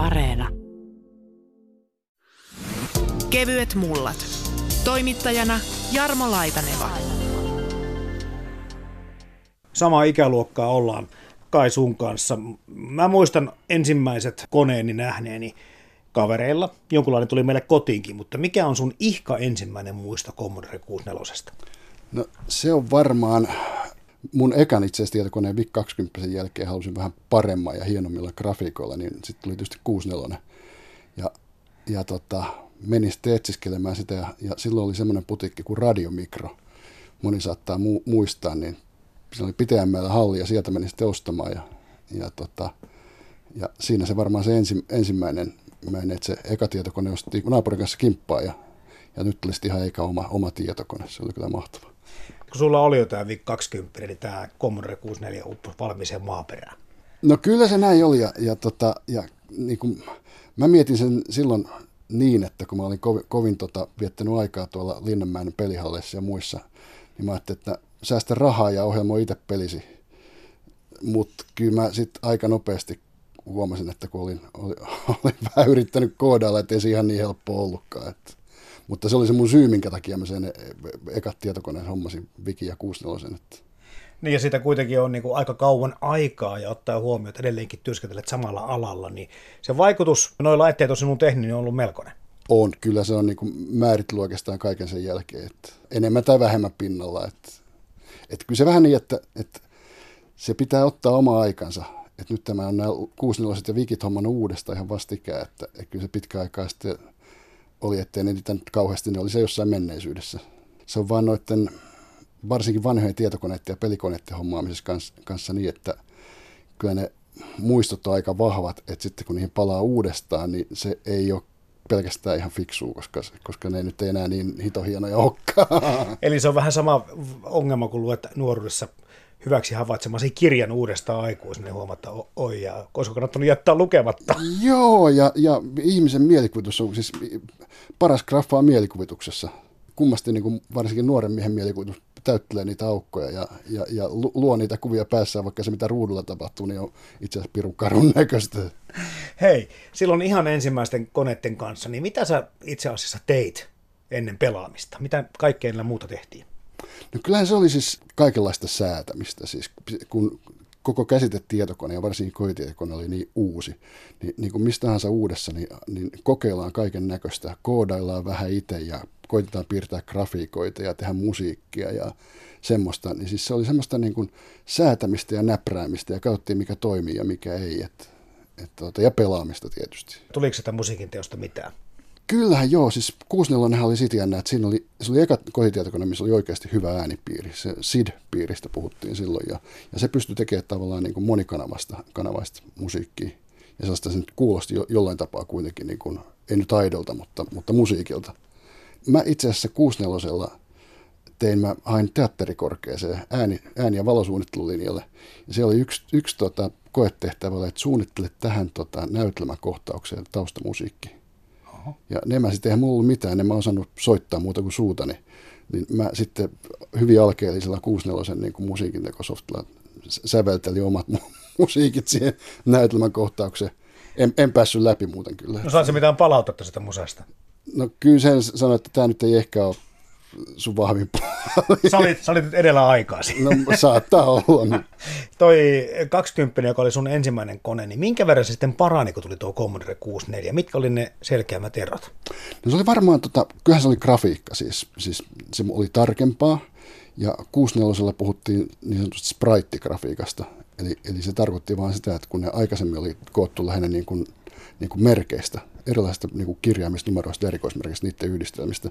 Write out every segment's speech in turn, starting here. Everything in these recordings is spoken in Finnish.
Areena. Kevyet mullat. Toimittajana Jarmo Laitaneva. Sama ikäluokkaa ollaan Kai sun kanssa. Mä muistan ensimmäiset koneeni nähneeni kavereilla. Jonkunlainen tuli meille kotiinkin, mutta mikä on sun ihka ensimmäinen muisto Commodore 64? No se on varmaan, mun ekan itse asiassa tietokoneen VIC 20 jälkeen halusin vähän paremman ja hienommilla grafiikoilla, niin sitten tuli tietysti 64. Ja, ja tota, menin sitten etsiskelemään sitä ja, ja silloin oli semmoinen putikki kuin Radiomikro. Moni saattaa mu- muistaa, niin se oli Pitäjänmäellä halli ja sieltä menin sitten ostamaan ja, ja, tota, ja siinä se varmaan se ensi, ensimmäinen, mä en, että se eka tietokone osti naapurin kanssa kimppaa ja, ja nyt tuli ihan eikä oma, oma tietokone, se oli kyllä mahtava. Kun sulla oli jo tämä VIC 20, niin tämä Commodore 64 uppos valmiiseen maaperään. No kyllä se näin oli ja, ja, tota, ja niin kuin, mä mietin sen silloin niin, että kun mä olin kovin, kovin tota, viettänyt aikaa tuolla Linnanmäen pelihalleissa ja muissa, niin mä ajattelin, että säästä rahaa ja ohjelmoi itse pelisi. Mutta kyllä mä sitten aika nopeasti huomasin, että kun olin, olin, olin vähän yrittänyt koodailla, että ei se ihan niin helppo ollutkaan. Että, mutta se oli se mun syy, minkä takia mä sen ekat tietokoneen hommasin Viki ja 64. Että. Niin ja siitä kuitenkin on niin kuin aika kauan aikaa ja ottaa huomioon, että edelleenkin työskentelet samalla alalla, niin se vaikutus noin laitteet on sinun tehnyt niin on ollut melkoinen. On, kyllä se on niin kuin määritellyt oikeastaan kaiken sen jälkeen, että enemmän tai vähemmän pinnalla. Että, että kyllä se vähän niin, että, että se pitää ottaa oma aikansa. Että nyt tämä on nämä 64 ja vikit homman uudestaan ihan vastikään, että, että kyllä se pitkä aikaa sitten oli, ettei ne niitä nyt kauheasti, ne oli se jossain menneisyydessä. Se on vaan noiden varsinkin vanhojen tietokoneiden ja pelikoneiden hommaamisessa kanssa, kanssa niin, että kyllä ne muistot on aika vahvat, että sitten kun niihin palaa uudestaan, niin se ei ole pelkästään ihan fiksua, koska, koska ne nyt enää niin hitohienoja olekaan. Eli se on vähän sama ongelma kuin luet nuoruudessa hyväksi havaitsemasi kirjan uudestaan aikuisena niin huomata, oi, ja koska kannattanut jättää lukematta. Joo, ja, ja ihmisen mielikuvitus on siis paras graffaa mielikuvituksessa. Kummasti niin kuin varsinkin nuoren miehen mielikuvitus täyttelee niitä aukkoja ja, ja, ja luo niitä kuvia päässä, vaikka se mitä ruudulla tapahtuu, niin on itse asiassa pirun karun näköistä. Hei, silloin ihan ensimmäisten koneiden kanssa, niin mitä sä itse asiassa teit ennen pelaamista? Mitä kaikkea muuta tehtiin? No kyllähän se oli siis kaikenlaista säätämistä, siis kun koko käsitetietokone ja varsinkin koitietokone oli niin uusi, niin, niin kuin mistä tahansa uudessa, niin, niin kokeillaan kaiken näköistä, koodaillaan vähän itse ja koitetaan piirtää grafiikoita ja tehdä musiikkia ja semmoista. Niin siis se oli semmoista niin kuin säätämistä ja näpräämistä ja katsottiin mikä toimii ja mikä ei. Et, et, tuota, ja pelaamista tietysti. Tuliko sitä musiikin teosta mitään? Kyllähän joo, siis 64 oli sit jännä, että siinä oli, se oli eka kotitietokone, missä oli oikeasti hyvä äänipiiri. Se SID-piiristä puhuttiin silloin ja, ja se pystyi tekemään tavallaan niin kuin monikanavasta kanavaista musiikkia. Ja sellaista se nyt kuulosti jo, jollain tapaa kuitenkin, niin kuin, ei nyt aidolta, mutta, mutta musiikilta. Mä itse asiassa 64 tein, mä hain teatterikorkeeseen ääni, ääni- ja valosuunnittelulinjalle. Ja se oli yksi, yksi tota, koetehtävä, että suunnittele tähän tota, näytelmäkohtaukseen taustamusiikki. Oho. Ja ne mä sitten, eihän mulla ollut mitään, en mä osannut soittaa muuta kuin suutani. Niin mä sitten hyvin alkeellisella 64 niin kuin musiikin tekosoftilla säveltelin omat musiikit siihen näytelmän kohtaukseen. En, en päässyt läpi muuten kyllä. No saatko mitään palautetta sitä musasta? No kyllä sen sanoi, että tämä nyt ei ehkä ole sun vahvin puoli. Sä olit, sä olit edellä aikaasi. No saattaa olla. Toi 20, joka oli sun ensimmäinen kone, niin minkä verran se sitten parani, kun tuli tuo Commodore 64? Mitkä oli ne selkeämmät erot? No se oli varmaan, tota, kyllähän se oli grafiikka siis, siis se oli tarkempaa. Ja 64 puhuttiin niin sanotusti sprite-grafiikasta. Eli, eli se tarkoitti vain sitä, että kun ne aikaisemmin oli koottu lähinnä niin kuin, niin kuin merkeistä, erilaisista niin kuin kirjaimista, numeroista ja erikoismerkeistä, niiden yhdistelmistä,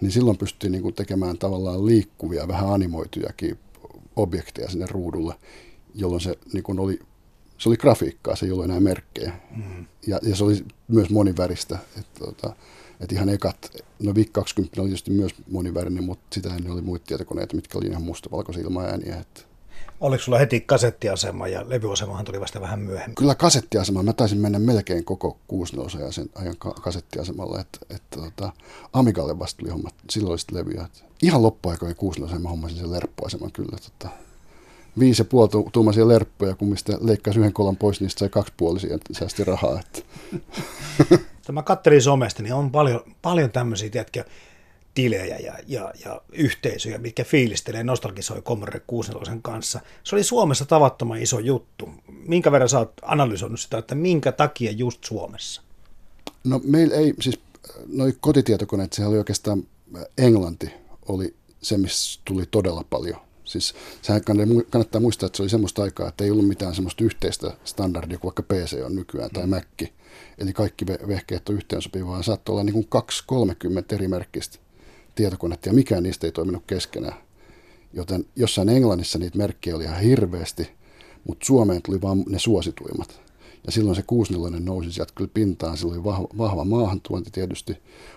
niin silloin pystyttiin niin kuin tekemään tavallaan liikkuvia, vähän animoitujakin objekteja sinne ruudulle, jolloin se niin kuin oli, se oli grafiikkaa, se ei ollut enää merkkejä. Mm. Ja, ja se oli myös moniväristä. Että, tota, että ihan ekat, no VIC 20 oli tietysti myös monivärinen, mutta sitä ennen oli muita tietokoneita, mitkä oli ihan mustavalkoisia ilman ääniä. Että, Oliko sulla heti kasettiasema ja levyasemahan tuli vasta vähän myöhemmin? Kyllä kasettiasema. Mä taisin mennä melkein koko 6 ja sen ajan kasettiasemalla. Että, että tota, Amigalle vasta tuli hommat, silloin oli levyjä. Että ihan loppuaikojen 6 mä hommasin sen lerppuaseman kyllä. Tota, viisi ja puoli tuumaisia lerppuja, kun mistä leikkasi yhden kolan pois, niistä sai kaksipuolisia ja säästi rahaa. Että. Mä kattelin somesta, niin on paljon, paljon tämmöisiä, tiedätkö, tilejä ja, ja, ja yhteisöjä, mitkä fiilistelee, nostalgisoi Commodore 64 kanssa. Se oli Suomessa tavattoman iso juttu. Minkä verran sä oot analysoinut sitä, että minkä takia just Suomessa? No meillä ei, siis noi kotitietokoneet, sehän oli oikeastaan Englanti, oli se, missä tuli todella paljon. Siis sehän kannattaa muistaa, että se oli semmoista aikaa, että ei ollut mitään semmoista yhteistä standardia kuin vaikka PC on nykyään tai mm. Mac. Eli kaikki vehkeet on yhteensopivaa, vaan saattoi olla niin kuin 2-30 eri merkkistä tietokonetta ja mikään niistä ei toiminut keskenään. Joten jossain Englannissa niitä merkkejä oli ihan hirveästi, mutta Suomeen tuli vain ne suosituimmat. Ja silloin se 64 nousi sieltä kyllä pintaan, sillä oli vahva, vahva maahantuonti tietysti,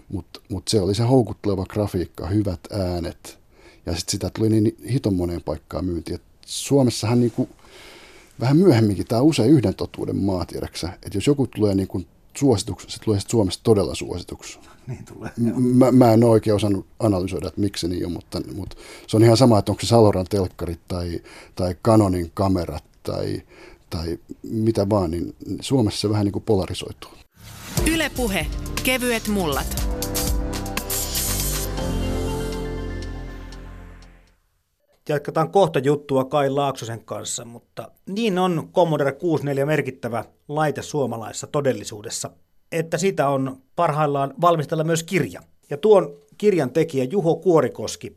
mutta mut se oli se houkutteleva grafiikka, hyvät äänet. Ja sitten sitä tuli niin hiton moneen paikkaan myyntiin. Et Suomessahan niinku, vähän myöhemminkin, tämä usein yhden totuuden maa, tiedäksä, että jos joku tulee niinku suosituksi, se tulee Suomessa todella suosituksi. Niin tulee. Mä, mä en ole oikein osannut analysoida, että miksi niin on, mutta, mutta se on ihan sama, että onko se Saloran telkkarit tai, tai Canonin kamerat tai, tai mitä vaan, niin Suomessa se vähän niin kuin polarisoituu. Ylepuhe kevyet mullat. Jatketaan kohta juttua Kai Laaksosen kanssa, mutta niin on Commodore 64 merkittävä laite suomalaisessa todellisuudessa, että sitä on parhaillaan valmistella myös kirja. Ja tuon kirjan tekijä Juho Kuorikoski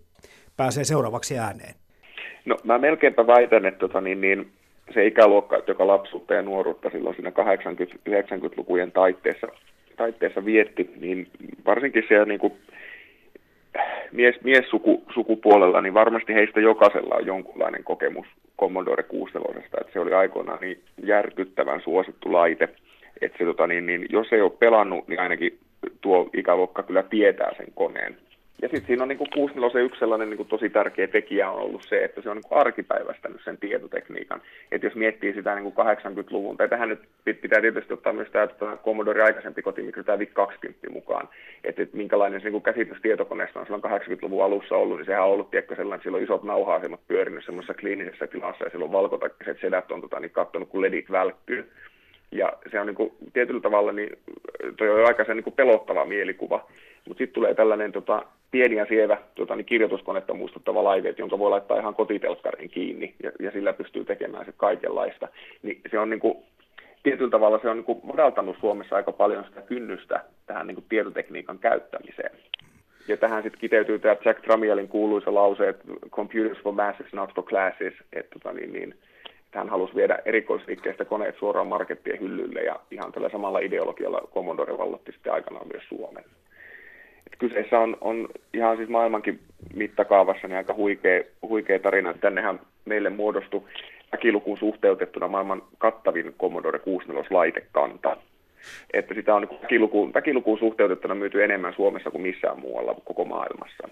pääsee seuraavaksi ääneen. No mä melkeinpä väitän, että tota, niin, niin, se ikäluokka, joka lapsuutta ja nuoruutta silloin siinä 80-90-lukujen taitteessa, taitteessa vietti, niin varsinkin siellä niin kuin mies, miessukupuolella, niin varmasti heistä jokaisella on jonkunlainen kokemus Commodore 64, että se oli aikoinaan niin järkyttävän suosittu laite, että se, tota, niin, niin, jos ei ole pelannut, niin ainakin tuo ikäluokka kyllä tietää sen koneen. Ja sitten siinä on niin 64 yksi sellainen niin kuin tosi tärkeä tekijä on ollut se, että se on niin kuin arkipäivästänyt sen tietotekniikan. Että jos miettii sitä niin kuin 80-luvun, tai tähän nyt pitää tietysti ottaa myös tämä että Commodore aikaisempi kotimikro, tämä VIC 20 mukaan, että, että minkälainen se niin käsitys tietokoneesta on silloin 80-luvun alussa ollut, niin sehän on ollut tiedätkö, sellainen, että sillä on isot nauha-asemat pyörinyt semmoisessa kliinisessä tilassa, ja silloin valkotakkiset sedät on tota, niin katsonut, kun ledit välkkyy. Ja se on niin kuin, tietyllä tavalla, niin toi on aika niin kuin pelottava mielikuva. Mutta sitten tulee tällainen tota, pieni ja sievä tota, niin kirjoituskonetta muistuttava laite, jonka voi laittaa ihan kotitelkkarin kiinni ja, ja sillä pystyy tekemään se kaikenlaista. Niin se on niin kuin, tietyllä tavalla se on niin kuin madaltanut Suomessa aika paljon sitä kynnystä tähän niin kuin tietotekniikan käyttämiseen. Ja tähän sitten kiteytyy tämä Jack Tramielin kuuluisa lause, että computers for masses, not for classes, että tota, niin, niin, hän halusi viedä erikoisliikkeestä koneet suoraan markettien hyllylle ja ihan tällä samalla ideologialla Commodore vallotti sitten aikanaan myös Suomen. Et kyseessä on, on ihan siis maailmankin mittakaavassa niin aika huikea, huikea tarina. Tännehän meille muodostui väkilukuun suhteutettuna maailman kattavin Commodore 64-laitekanta. Että sitä on väkilukuun, väkilukuun suhteutettuna myyty enemmän Suomessa kuin missään muualla koko maailmassa.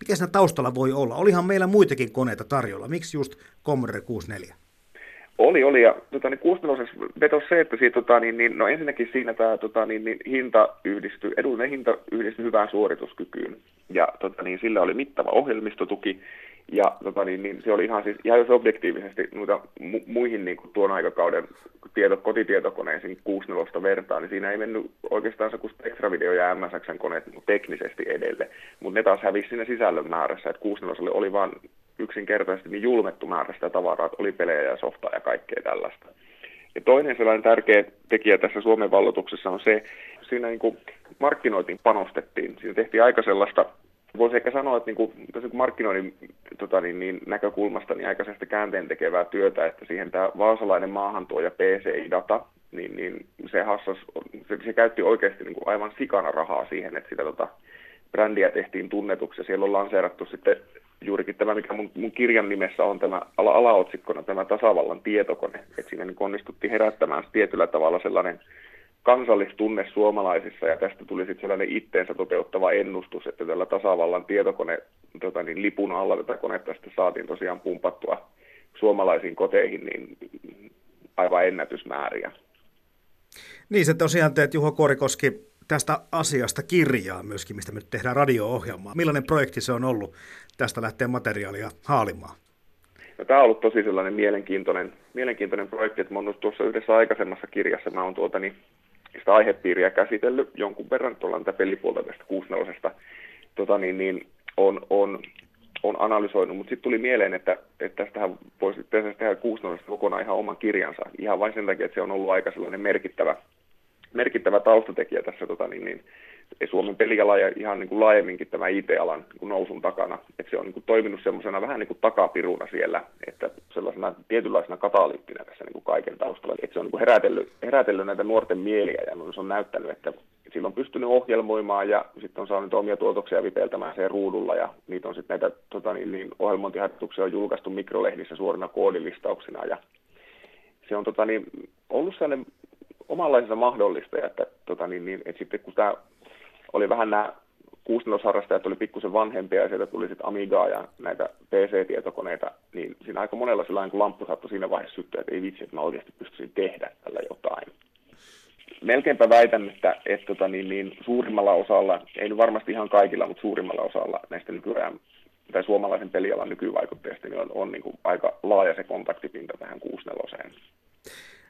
Mikä siinä taustalla voi olla? Olihan meillä muitakin koneita tarjolla. Miksi just Commodore 64? Oli, oli. Ja tota, niin kustannusessa vetosi se, että siitä, tota, niin, niin, no ensinnäkin siinä tämä tota, niin, niin, hinta yhdistyi, edullinen hinta yhdistyi hyvään suorituskykyyn. Ja tota, niin, sillä oli mittava ohjelmistotuki. Ja tota, niin, niin, se oli ihan siis, ihan jos objektiivisesti noita mu- muihin niin kuin tuon aikakauden tieto, kotitietokoneisiin 64 vertaa, niin siinä ei mennyt oikeastaan se kuin Spectra-video ja MSXn koneet niin teknisesti edelle. Mutta ne taas hävisi siinä sisällön määrässä, että 64 oli vain yksinkertaisesti niin julmettu määrä sitä tavaraa, että oli pelejä ja softaa ja kaikkea tällaista. Ja toinen sellainen tärkeä tekijä tässä Suomen vallotuksessa on se, siinä niin kuin markkinointiin panostettiin. Siinä tehtiin aika sellaista, voisi ehkä sanoa, että niin kuin, markkinoinnin tota niin, niin, näkökulmasta niin aikaisesta käänteen tekevää työtä, että siihen tämä vaasalainen maahantuoja PCI-data, niin, niin se, hassas, se, se käytti oikeasti niin kuin aivan sikana rahaa siihen, että sitä tota, brändiä tehtiin tunnetuksi ja siellä on lanseerattu sitten juurikin tämä, mikä mun, mun kirjan nimessä on tämä ala, alaotsikkona, tämä tasavallan tietokone. Että siinä niin onnistuttiin herättämään tietyllä tavalla sellainen kansallistunne suomalaisissa, ja tästä tuli sitten sellainen itteensä toteuttava ennustus, että tällä tasavallan tietokone tota niin, lipun alla tätä konetta sitten saatiin tosiaan pumpattua suomalaisiin koteihin niin aivan ennätysmääriä. Niin, se tosiaan teet Juho Korikoski tästä asiasta kirjaa myöskin, mistä me nyt tehdään radio-ohjelmaa. Millainen projekti se on ollut tästä lähtee materiaalia haalimaan? No, tämä on ollut tosi sellainen mielenkiintoinen, mielenkiintoinen projekti, että mä oon tuossa yhdessä aikaisemmassa kirjassa, mä oon tuota, niin, sitä aihepiiriä käsitellyt jonkun verran, tuolla tätä pelipuolta tästä 64 tota, niin, niin, on, on, on analysoinut, mutta sitten tuli mieleen, että, että tästähän voisi tehdä 64 kokonaan ihan oman kirjansa, ihan vain sen takia, että se on ollut aika sellainen merkittävä, merkittävä taustatekijä tässä tota, niin, niin, Suomen peliala ja ihan niin kuin laajemminkin tämä IT-alan niin kuin nousun takana. Että se on niin kuin toiminut semmoisena vähän niin kuin takapiruna siellä, että sellaisena tietynlaisena katalyyttinä tässä niin kuin kaiken taustalla. Että se on niin kuin herätellyt, herätellyt näitä nuorten mieliä ja se on näyttänyt, että sillä on pystynyt ohjelmoimaan ja sitten on saanut omia tuotoksia vipeltämään sen ruudulla ja niitä on sitten näitä tota niin, niin ohjelmointiharjoituksia on julkaistu mikrolehdissä suorina koodilistauksina ja se on tota niin, ollut sellainen omanlaisensa mahdollista, että, tota niin, niin, että sitten kun tämä oli vähän nämä 64 oli pikkusen vanhempia ja sieltä tuli sitten Amigaa ja näitä PC-tietokoneita, niin siinä aika monella sellainen kun lamppu saattoi siinä vaiheessa syttyä, että ei vitsi, että mä oikeasti pystyisin tehdä tällä jotain. Melkeinpä väitän, että, että tota, niin, niin, suurimmalla osalla, ei varmasti ihan kaikilla, mutta suurimmalla osalla näistä nykyään tai suomalaisen pelialan nykyvaikutteista niin on, on niin kuin aika laaja se kontaktipinta tähän 64.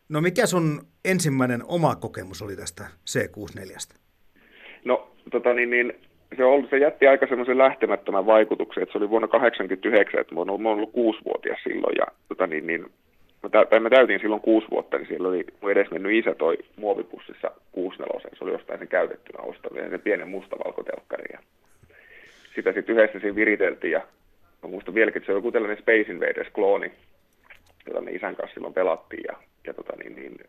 No mikä sun ensimmäinen oma kokemus oli tästä C64? No tota niin, niin se, ollut, se jätti aika semmoisen lähtemättömän vaikutuksen, että se oli vuonna 1989, että mä oon ollut kuusivuotias silloin ja tota niin, niin mä, tai mä täytin silloin kuusi vuotta, niin siellä oli mun edes mennyt isä toi muovipussissa 64, se oli jostain sen käytettynä ostaminen, sen pienen mustavalkotelkkari ja sitä sitten yhdessä siinä viriteltiin ja mä muistan vieläkin, että se oli joku tällainen Space Invaders-klooni, jota me isän kanssa silloin pelattiin ja, ja tota niin, niin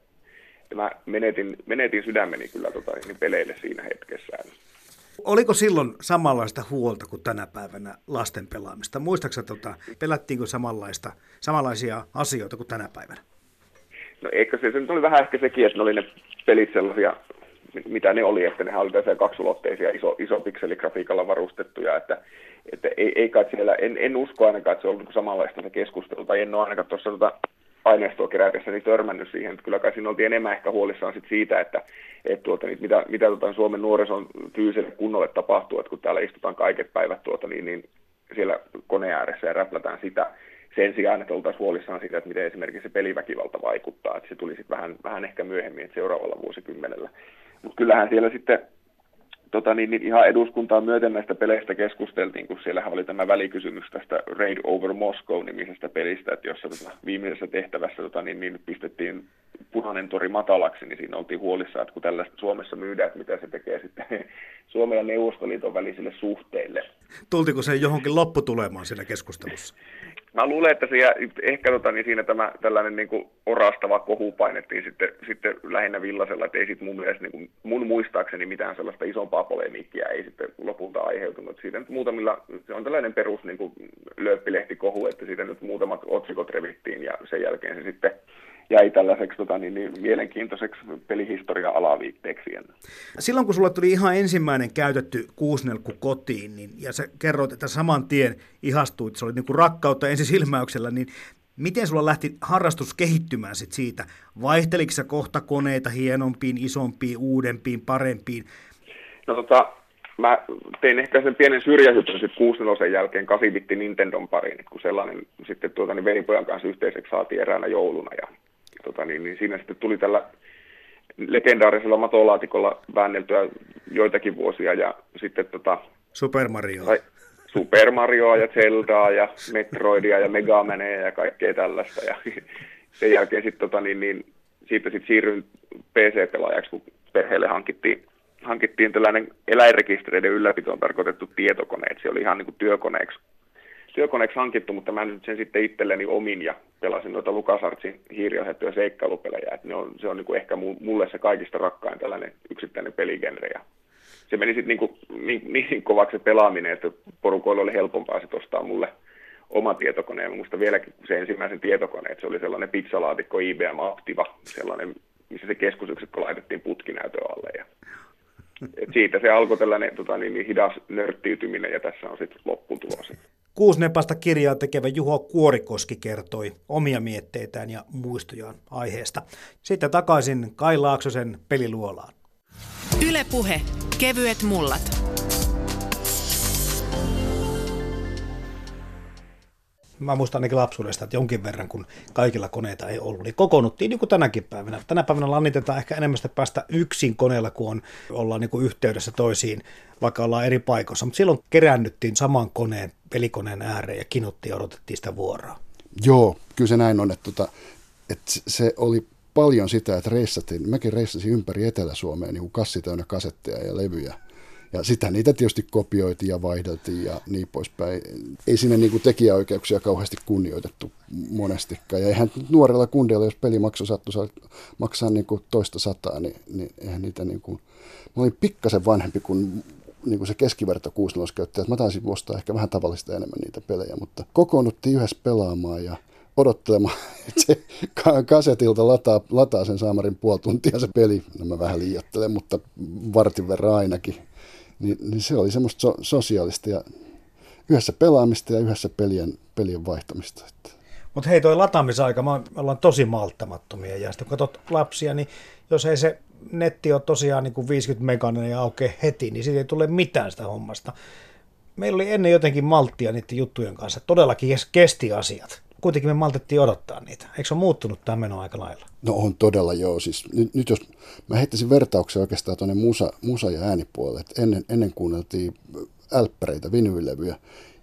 ja mä menetin, menetin sydämeni kyllä tota, niin peleille siinä hetkessä. Oliko silloin samanlaista huolta kuin tänä päivänä lasten pelaamista? Muistaaksä, tota, pelattiinko samanlaista, samanlaisia asioita kuin tänä päivänä? No eikö se, se nyt oli vähän ehkä sekin, että ne oli ne pelit sellaisia, mitä ne oli, että ne oli tässä kaksulotteisia iso, iso pikseligrafiikalla varustettuja, että, että ei, ei kai siellä, en, en usko ainakaan, että se on ollut samanlaista se keskustelu, tai en ole ainakaan tuossa tota, aineistoa kerätessäni niin törmännyt siihen, että kyllä kai siinä oltiin enemmän ehkä huolissaan sit siitä, että et tuota, niin mitä, mitä tuota, Suomen nuorison fyysille kunnolle tapahtuu, että kun täällä istutaan kaiket päivät tuota, niin, niin siellä koneen ääressä ja räplätään sitä, sen sijaan, että oltaisiin huolissaan siitä, että miten esimerkiksi se peliväkivalta vaikuttaa, että se tuli sitten vähän, vähän ehkä myöhemmin, että seuraavalla vuosikymmenellä. Mutta kyllähän siellä sitten tota, niin, niin ihan eduskuntaa myöten näistä peleistä keskusteltiin, kun siellä oli tämä välikysymys tästä Raid Over Moscow-nimisestä pelistä, että jossa tota, viimeisessä tehtävässä tota, niin, niin pistettiin punainen tori matalaksi, niin siinä oltiin huolissaan, että kun tällaista Suomessa myydään, että mitä se tekee sitten Suomen ja Neuvostoliiton välisille suhteille. Tultiko se johonkin lopputulemaan siinä keskustelussa? Mä luulen, että siellä, ehkä tota, niin siinä tämä tällainen niin orastava kohu painettiin sitten, sitten lähinnä Villasella, että ei sitten mun, mielestä, niin kuin, mun muistaakseni mitään sellaista isompaa polemiikkia ei sitten lopulta aiheutunut. Siitä nyt muutamilla, se on tällainen perus niin kuin että siitä nyt muutamat otsikot revittiin ja sen jälkeen se sitten jäi tällaiseksi tota, niin, niin, mielenkiintoiseksi pelihistorian alaviitteeksi. Silloin kun sulla tuli ihan ensimmäinen käytetty kuusnelkku kotiin, niin, ja sä kerroit, että saman tien ihastuit, se oli niin kuin rakkautta ensisilmäyksellä, niin miten sulla lähti harrastus kehittymään sit siitä? Vaihteliko sä kohta koneita hienompiin, isompiin, uudempiin, parempiin? No tota, mä tein ehkä sen pienen syrjähypyn sitten 6 jälkeen 8 bitti Nintendon pariin, kun sellainen sitten tuota, niin velipojan kanssa yhteiseksi saatiin eräänä jouluna ja tota, niin, niin siinä sitten tuli tällä legendaarisella matolaatikolla väänneltyä joitakin vuosia ja sitten tota, Super Mario. Tai, Super Marioa ja Zeldaa ja Metroidia ja Megamania ja kaikkea tällaista. Ja sen jälkeen sitten tota, niin, niin, siitä sit siirryin PC-pelaajaksi, kun perheelle hankittiin, hankittiin tällainen eläinrekistereiden ylläpitoon tarkoitettu tietokone. Et se oli ihan niin kuin työkoneeksi työkoneeksi hankittu, mutta mä nyt sen sitten itselleni omin ja pelasin noita LucasArtsin hiiriohjattuja seikkailupelejä. Et ne on, se on niin kuin ehkä mulle se kaikista rakkain tällainen yksittäinen peligenre. Ja se meni sitten niin, niin, niin kovaksi se pelaaminen, että porukoilla oli helpompaa sitten ostaa mulle oma tietokone. Ja muista vieläkin se ensimmäisen tietokone, että se oli sellainen pizzalaatikko IBM Aptiva, sellainen, missä se keskusyksikkö laitettiin putkinäytön alle. Ja et siitä se alkoi tällainen tota, niin, niin hidas nörttiytyminen ja tässä on sitten lopputulos. Kuusnepasta kirjaa tekevä Juho Kuorikoski kertoi omia mietteitään ja muistojaan aiheesta. Sitten takaisin Kai Laaksosen peliluolaan. Ylepuhe Kevyet mullat. Mä muistan ainakin lapsuudesta, että jonkin verran, kun kaikilla koneita ei ollut, niin kokoonnuttiin niin kuin tänäkin päivänä. Tänä päivänä lannitetaan ehkä enemmän sitä päästä yksin koneella, kun on, ollaan niin kuin yhteydessä toisiin, vaikka ollaan eri paikoissa. Mutta silloin keräännyttiin saman koneen, pelikoneen ääreen ja kinuttiin ja odotettiin sitä vuoroa. Joo, kyllä se näin on, että, tota, että se oli paljon sitä, että reissattiin, mäkin reissasin ympäri Etelä-Suomea niin kuin kassi täynnä kasetteja ja levyjä. Ja sitä niitä tietysti kopioitiin ja vaihdeltiin ja niin poispäin. Ei sinne niin kuin tekijäoikeuksia kauheasti kunnioitettu monestikaan. Ja eihän nuorella kundeilla, jos pelimaksu sattui maksaa niin kuin toista sataa, niin, niin eihän niitä niin kuin... Mä olin pikkasen vanhempi kuin niin kuin se keskiverto 6 käyttäjä. Mä taisin ostaa ehkä vähän tavallista enemmän niitä pelejä, mutta kokoonnuttiin yhdessä pelaamaan ja odottelemaan, että se kasetilta lataa, lataa sen saamarin puoli tuntia se peli. No mä vähän liiottelen, mutta vartin verran ainakin. Niin, niin se oli semmoista so, sosiaalista ja yhdessä pelaamista ja yhdessä pelien, pelien vaihtamista. Mutta hei, toi lataamisaika, me ollaan tosi malttamattomia ja sitten kun katsot lapsia, niin jos ei se netti ole tosiaan niin kuin 50 meganen ja aukea heti, niin siitä ei tule mitään sitä hommasta. Meillä oli ennen jotenkin malttia niiden juttujen kanssa, todellakin kesti asiat kuitenkin me maltettiin odottaa niitä. Eikö se ole muuttunut tämä meno aika lailla? No on todella joo. Siis nyt, nyt jos mä heittäisin vertauksia oikeastaan tuonne musa, musa- ja äänipuolelle, että ennen, ennen kuunneltiin älppäreitä, vinyylevyjä,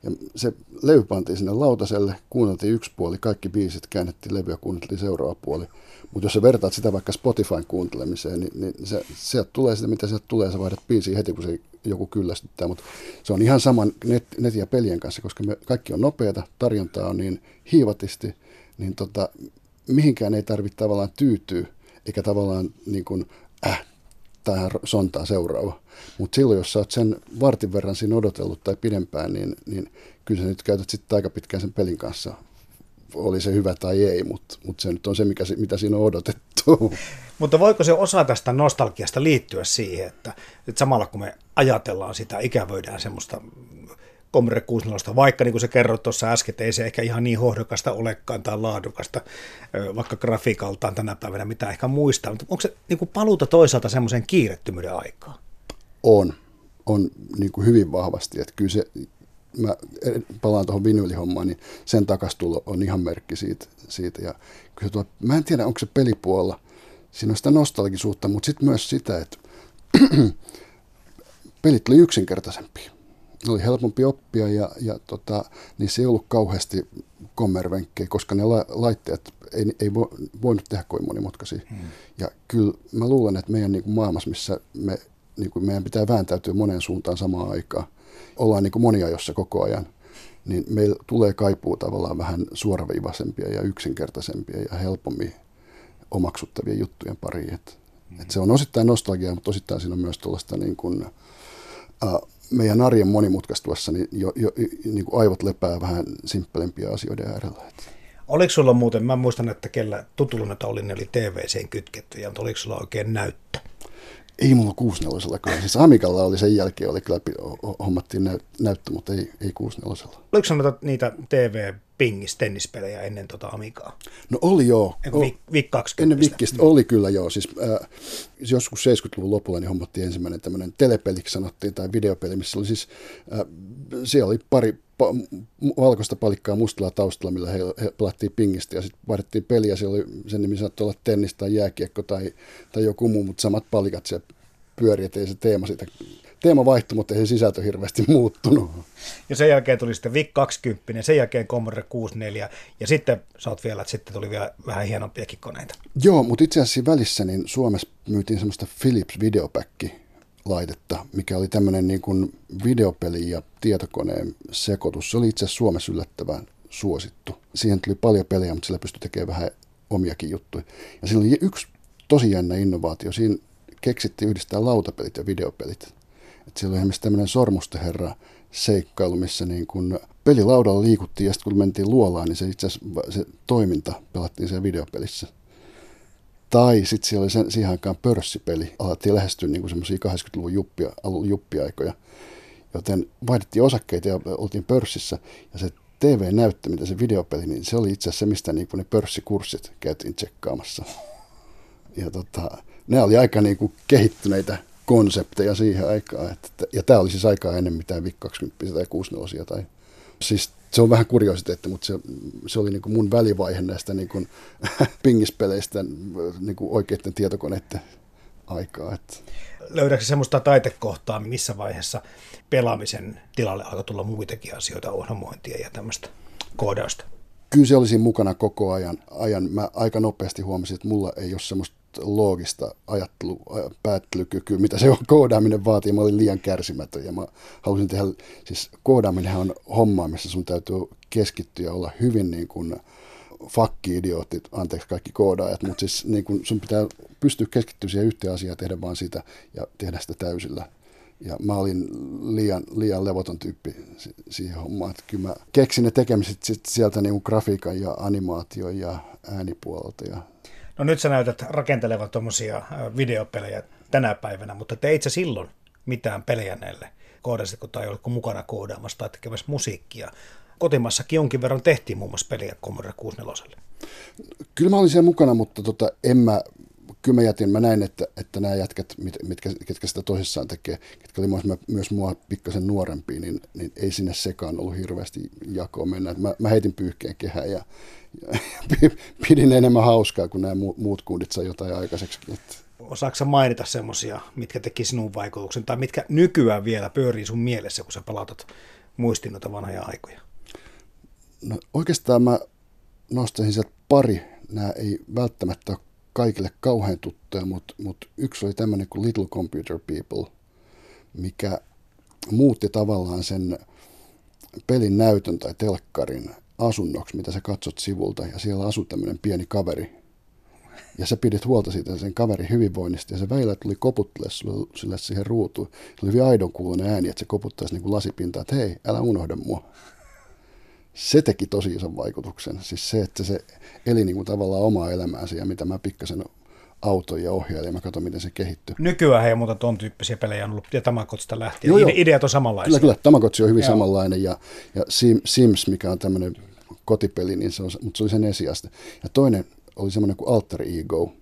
ja se levy pantiin sinne lautaselle, kuunneltiin yksi puoli, kaikki biisit, käännettiin levyä, kuunneltiin seuraava puoli. Mutta jos sä vertaat sitä vaikka Spotifyn kuuntelemiseen, niin, niin se, sieltä tulee sitä, mitä sieltä tulee, sä vaihdat biisiä heti, kun se joku kyllästyttää. Mutta se on ihan saman net, netin ja pelien kanssa, koska me, kaikki on nopeata, tarjontaa on niin hiivatisti, niin tota, mihinkään ei tarvitse tavallaan tyytyä, eikä tavallaan niin kuin, äh, tähän sontaa seuraava. Mutta silloin, jos sä oot sen vartin verran siinä odotellut tai pidempään, niin, niin kyllä sä nyt käytät sitten aika pitkään sen pelin kanssa. Oli se hyvä tai ei, mutta mut se nyt on se, mikä, mitä siinä on odotettu. Mutta voiko se osa tästä nostalgiasta liittyä siihen, että, että samalla kun me ajatellaan sitä, ikävöidään semmoista Commodore 64, vaikka niin kuin sä kerroit tuossa äsken, että ei se ehkä ihan niin hohdokasta olekaan tai laadukasta, vaikka grafiikaltaan tänä päivänä mitä ehkä muistaa, mutta onko se niin kuin paluuta toisaalta semmoiseen kiirettymyyden aikaan? On, on niin kuin hyvin vahvasti, että kyllä se, mä palaan tuohon vinyylihommaan, niin sen takastulo on ihan merkki siitä. siitä. Ja kyllä tuo, mä en tiedä, onko se pelipuolella, siinä on sitä nostalgisuutta, mutta sitten myös sitä, että pelit oli yksinkertaisempia ne oli helpompi oppia ja, ja tota, niissä ei ollut kauheasti kommervenkkejä, koska ne la, laitteet ei, ei vo, voinut tehdä kovin monimutkaisia. Hmm. Ja kyllä mä luulen, että meidän niin kuin maailmassa, missä me, niin kuin meidän pitää vääntäytyä moneen suuntaan samaan aikaan, ollaan niin kuin moniajossa koko ajan, niin meillä tulee kaipuu tavallaan vähän suoraviivaisempia ja yksinkertaisempia ja helpommin omaksuttavia juttujen pariin. Et, hmm. et se on osittain nostalgiaa, mutta osittain siinä on myös tuollaista niin kuin, uh, meidän arjen monimutkaistuessa niin jo, jo, niin kuin aivot lepää vähän simppelempia asioiden äärellä. Oliko sulla muuten, mä muistan, että kellä tutulla oli, ne oli TVCen kytkettyjä, mutta oliko sulla oikein näyttö? Ei mulla 64 kyllä. Siis Amikalla oli sen jälkeen, oli kyllä hommattiin näyt, näyttö, mutta ei, ei 64 Oliko sinulla niitä TV pingis tennispelejä ennen tota Amigaa? No oli joo. O, Vik 20. Ennen Vikkistä oli kyllä joo. Siis, äh, joskus 70-luvun lopulla niin hommattiin ensimmäinen tämmöinen telepeliksi sanottiin tai videopeli, missä oli siis, äh, siellä oli pari pa, valkoista palikkaa mustalla taustalla, millä he, he pelattiin pingistä ja sitten vaihdettiin peliä. Siellä oli sen nimi saattoi olla tennis tai jääkiekko tai, tai joku muu, mutta samat palikat siellä pyöri, ettei se teema siitä teema vaihtui, mutta ei se sisältö hirveästi muuttunut. Ja sen jälkeen tuli sitten VIC 20, sen jälkeen Commodore 64, ja sitten sä oot vielä, että sitten tuli vielä vähän hienompiakin koneita. Joo, mutta itse asiassa välissä niin Suomessa myytiin semmoista Philips Videopack laitetta, mikä oli tämmöinen niin kuin videopeli ja tietokoneen sekoitus. Se oli itse asiassa Suomessa yllättävän suosittu. Siihen tuli paljon pelejä, mutta sillä pystyi tekemään vähän omiakin juttuja. Ja siinä oli yksi tosi jännä innovaatio. Siinä keksittiin yhdistää lautapelit ja videopelit. Et siellä oli esimerkiksi tämmöinen sormusteherra seikkailu, missä niin kun pelilaudalla liikuttiin ja sitten kun mentiin luolaan, niin se itse asiassa se toiminta pelattiin siellä videopelissä. Tai sitten siellä oli sen, siihen aikaan pörssipeli. Alettiin lähestyä niin semmoisia 80-luvun juppia, juppiaikoja. Joten vaihdettiin osakkeita ja oltiin pörssissä. Ja se TV-näyttö, mitä se videopeli, niin se oli itse asiassa se, mistä niin ne pörssikurssit käytiin tsekkaamassa. Ja tota, ne oli aika niin kuin kehittyneitä konsepteja siihen aikaan. Että, ja tämä oli siis aikaa ennen mitään VIC 20 tai 64 tai Siis se on vähän kuriositeetti, mutta se, se oli niin kuin mun välivaihe näistä niin kuin pingispeleistä niin kuin oikeiden tietokoneiden aikaa. Että. Löydätkö semmoista taitekohtaa, missä vaiheessa pelaamisen tilalle alkoi tulla muitakin asioita, ohjelmointia ja tämmöistä koodausta? Kyllä se olisi mukana koko ajan. ajan. Mä aika nopeasti huomasin, että mulla ei ole semmoista loogista ajattelu, päättelykykyä, mitä se on koodaaminen vaatii. Mä olin liian kärsimätön ja mä halusin tehdä, siis koodaaminen on homma, missä sun täytyy keskittyä ja olla hyvin niin kuin fakki-idiootit, anteeksi kaikki koodaajat, mutta siis niin kuin sun pitää pystyä keskittymään siihen yhteen asiaan, tehdä vaan sitä ja tehdä sitä täysillä. Ja mä olin liian, liian levoton tyyppi siihen hommaan. Että kyllä mä keksin ne tekemiset sit sieltä niin grafiikan ja animaatio ja äänipuolelta ja No nyt sä näytät rakentelevan tuommoisia videopelejä tänä päivänä, mutta teit sä silloin mitään pelejä näille? Koodasitko tai oliko mukana koodaamassa tai tekemässä musiikkia? Kotimassakin jonkin verran tehtiin muun muassa peliä Commodore 64. Kyllä mä olin siellä mukana, mutta tota, en mä, kyllä mä jätin, mä näin, että, että nämä jätkät, mit, mitkä, ketkä sitä tosissaan tekee, ketkä oli myös, myös mua pikkasen nuorempia, niin, niin ei sinne sekaan ollut hirveästi jakoa mennä. mä, mä heitin pyyhkeen kehään ja, pidin enemmän hauskaa, kun nämä muut kundit sai jotain aikaiseksi. Osaatko mainita semmoisia, mitkä teki sinun vaikutuksen, tai mitkä nykyään vielä pyörii sun mielessä, kun sä palautat muistiin noita vanhoja aikoja? No, oikeastaan mä nostaisin sieltä pari. Nämä ei välttämättä ole kaikille kauhean tuttuja, mutta, mutta yksi oli tämmöinen kuin Little Computer People, mikä muutti tavallaan sen pelin näytön tai telkkarin asunnoksi, mitä sä katsot sivulta, ja siellä asui tämmöinen pieni kaveri. Ja sä pidit huolta siitä sen kaverin hyvinvoinnista, ja se välillä tuli koputtele sulle siihen ruutuun. Se oli hyvin aidon ääni, että se koputtaisi niin kuin lasipintaa, että hei, älä unohda mua. Se teki tosi ison vaikutuksen. Siis se, että se eli niin kuin tavallaan omaa elämäänsä, ja mitä mä pikkasen autoja ja ohjailija, ja mä katson, miten se kehittyy. Nykyään ei muuta tuon tyyppisiä pelejä on ollut, ja Tamakotsista lähtien. Joo, joo. Ideat on samanlaisia. Kyllä, kyllä. Tamakotsi on hyvin joo. samanlainen, ja, ja Sims, mikä on tämmöinen kotipeli, niin se on, mutta se oli sen esiaste. Ja toinen oli semmoinen kuin Alter Ego,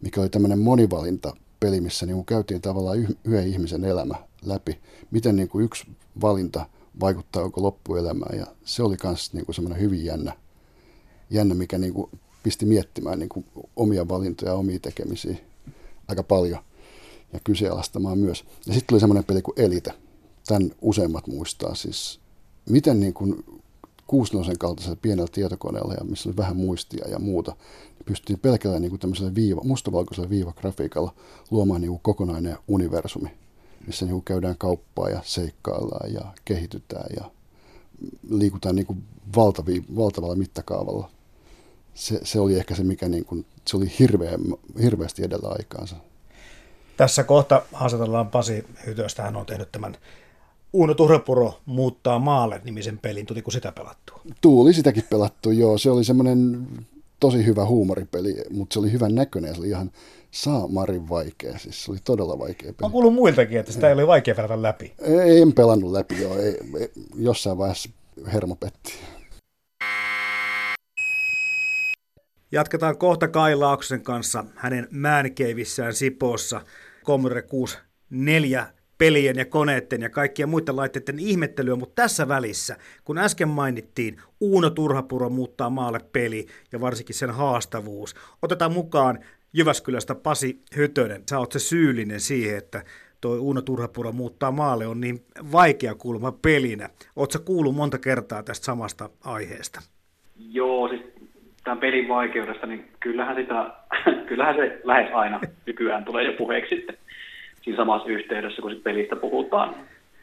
mikä oli tämmöinen monivalinta peli, missä niin käytiin tavallaan yhden ihmisen elämä läpi. Miten niin kuin yksi valinta vaikuttaa koko loppuelämään. Ja se oli myös niin semmoinen hyvin jännä, jännä mikä niin kuin pisti miettimään niin kuin omia valintoja ja omia tekemisiä aika paljon ja kyseenalaistamaan myös. Ja sitten tuli semmoinen peli kuin Elite. Tämän useimmat muistaa siis, miten niin kuin 60 kaltaisella pienellä tietokoneella, ja missä oli vähän muistia ja muuta, niin pystyttiin pelkällä niin kuin tämmöisellä viiva, mustavalkoisella viivagrafiikalla luomaan niin kuin kokonainen universumi, missä niin käydään kauppaa ja seikkaillaan ja kehitytään ja liikutaan niin kuin valtavi, valtavalla mittakaavalla. Se, se oli ehkä se, mikä niin kuin, se oli hirveä, hirveästi edellä aikaansa. Tässä kohta haastatellaan Pasi Hytöstä. Hän on tehnyt tämän Uuno Turhapuro muuttaa maalle nimisen pelin. Tuliko sitä pelattua? Tuuli sitäkin pelattu, joo. Se oli semmoinen tosi hyvä huumoripeli, mutta se oli hyvän näköinen se oli ihan saamarin vaikea. Siis se oli todella vaikea peli. Mä kuullut muiltakin, että sitä ei oli vaikea pelata läpi. Ei, en pelannut läpi, joo. Ei, ei, jossain vaiheessa hermo petti. Jatketaan kohta Kai Laaksosen kanssa hänen määnkeivissään Sipoossa Commodore 64 pelien ja koneiden ja kaikkien muiden laitteiden ihmettelyä, mutta tässä välissä, kun äsken mainittiin Uuno Turhapuro muuttaa maalle peli ja varsinkin sen haastavuus, otetaan mukaan Jyväskylästä Pasi Hytönen. Sä oot se syyllinen siihen, että toi Uuno Turhapuro muuttaa maalle on niin vaikea kulma pelinä. Oletko kuullut monta kertaa tästä samasta aiheesta? Joo, siis tämän pelin vaikeudesta, niin kyllähän, sitä, kyllähän se lähes aina nykyään tulee jo puheeksi sitten siinä samassa yhteydessä, kun sit pelistä puhutaan.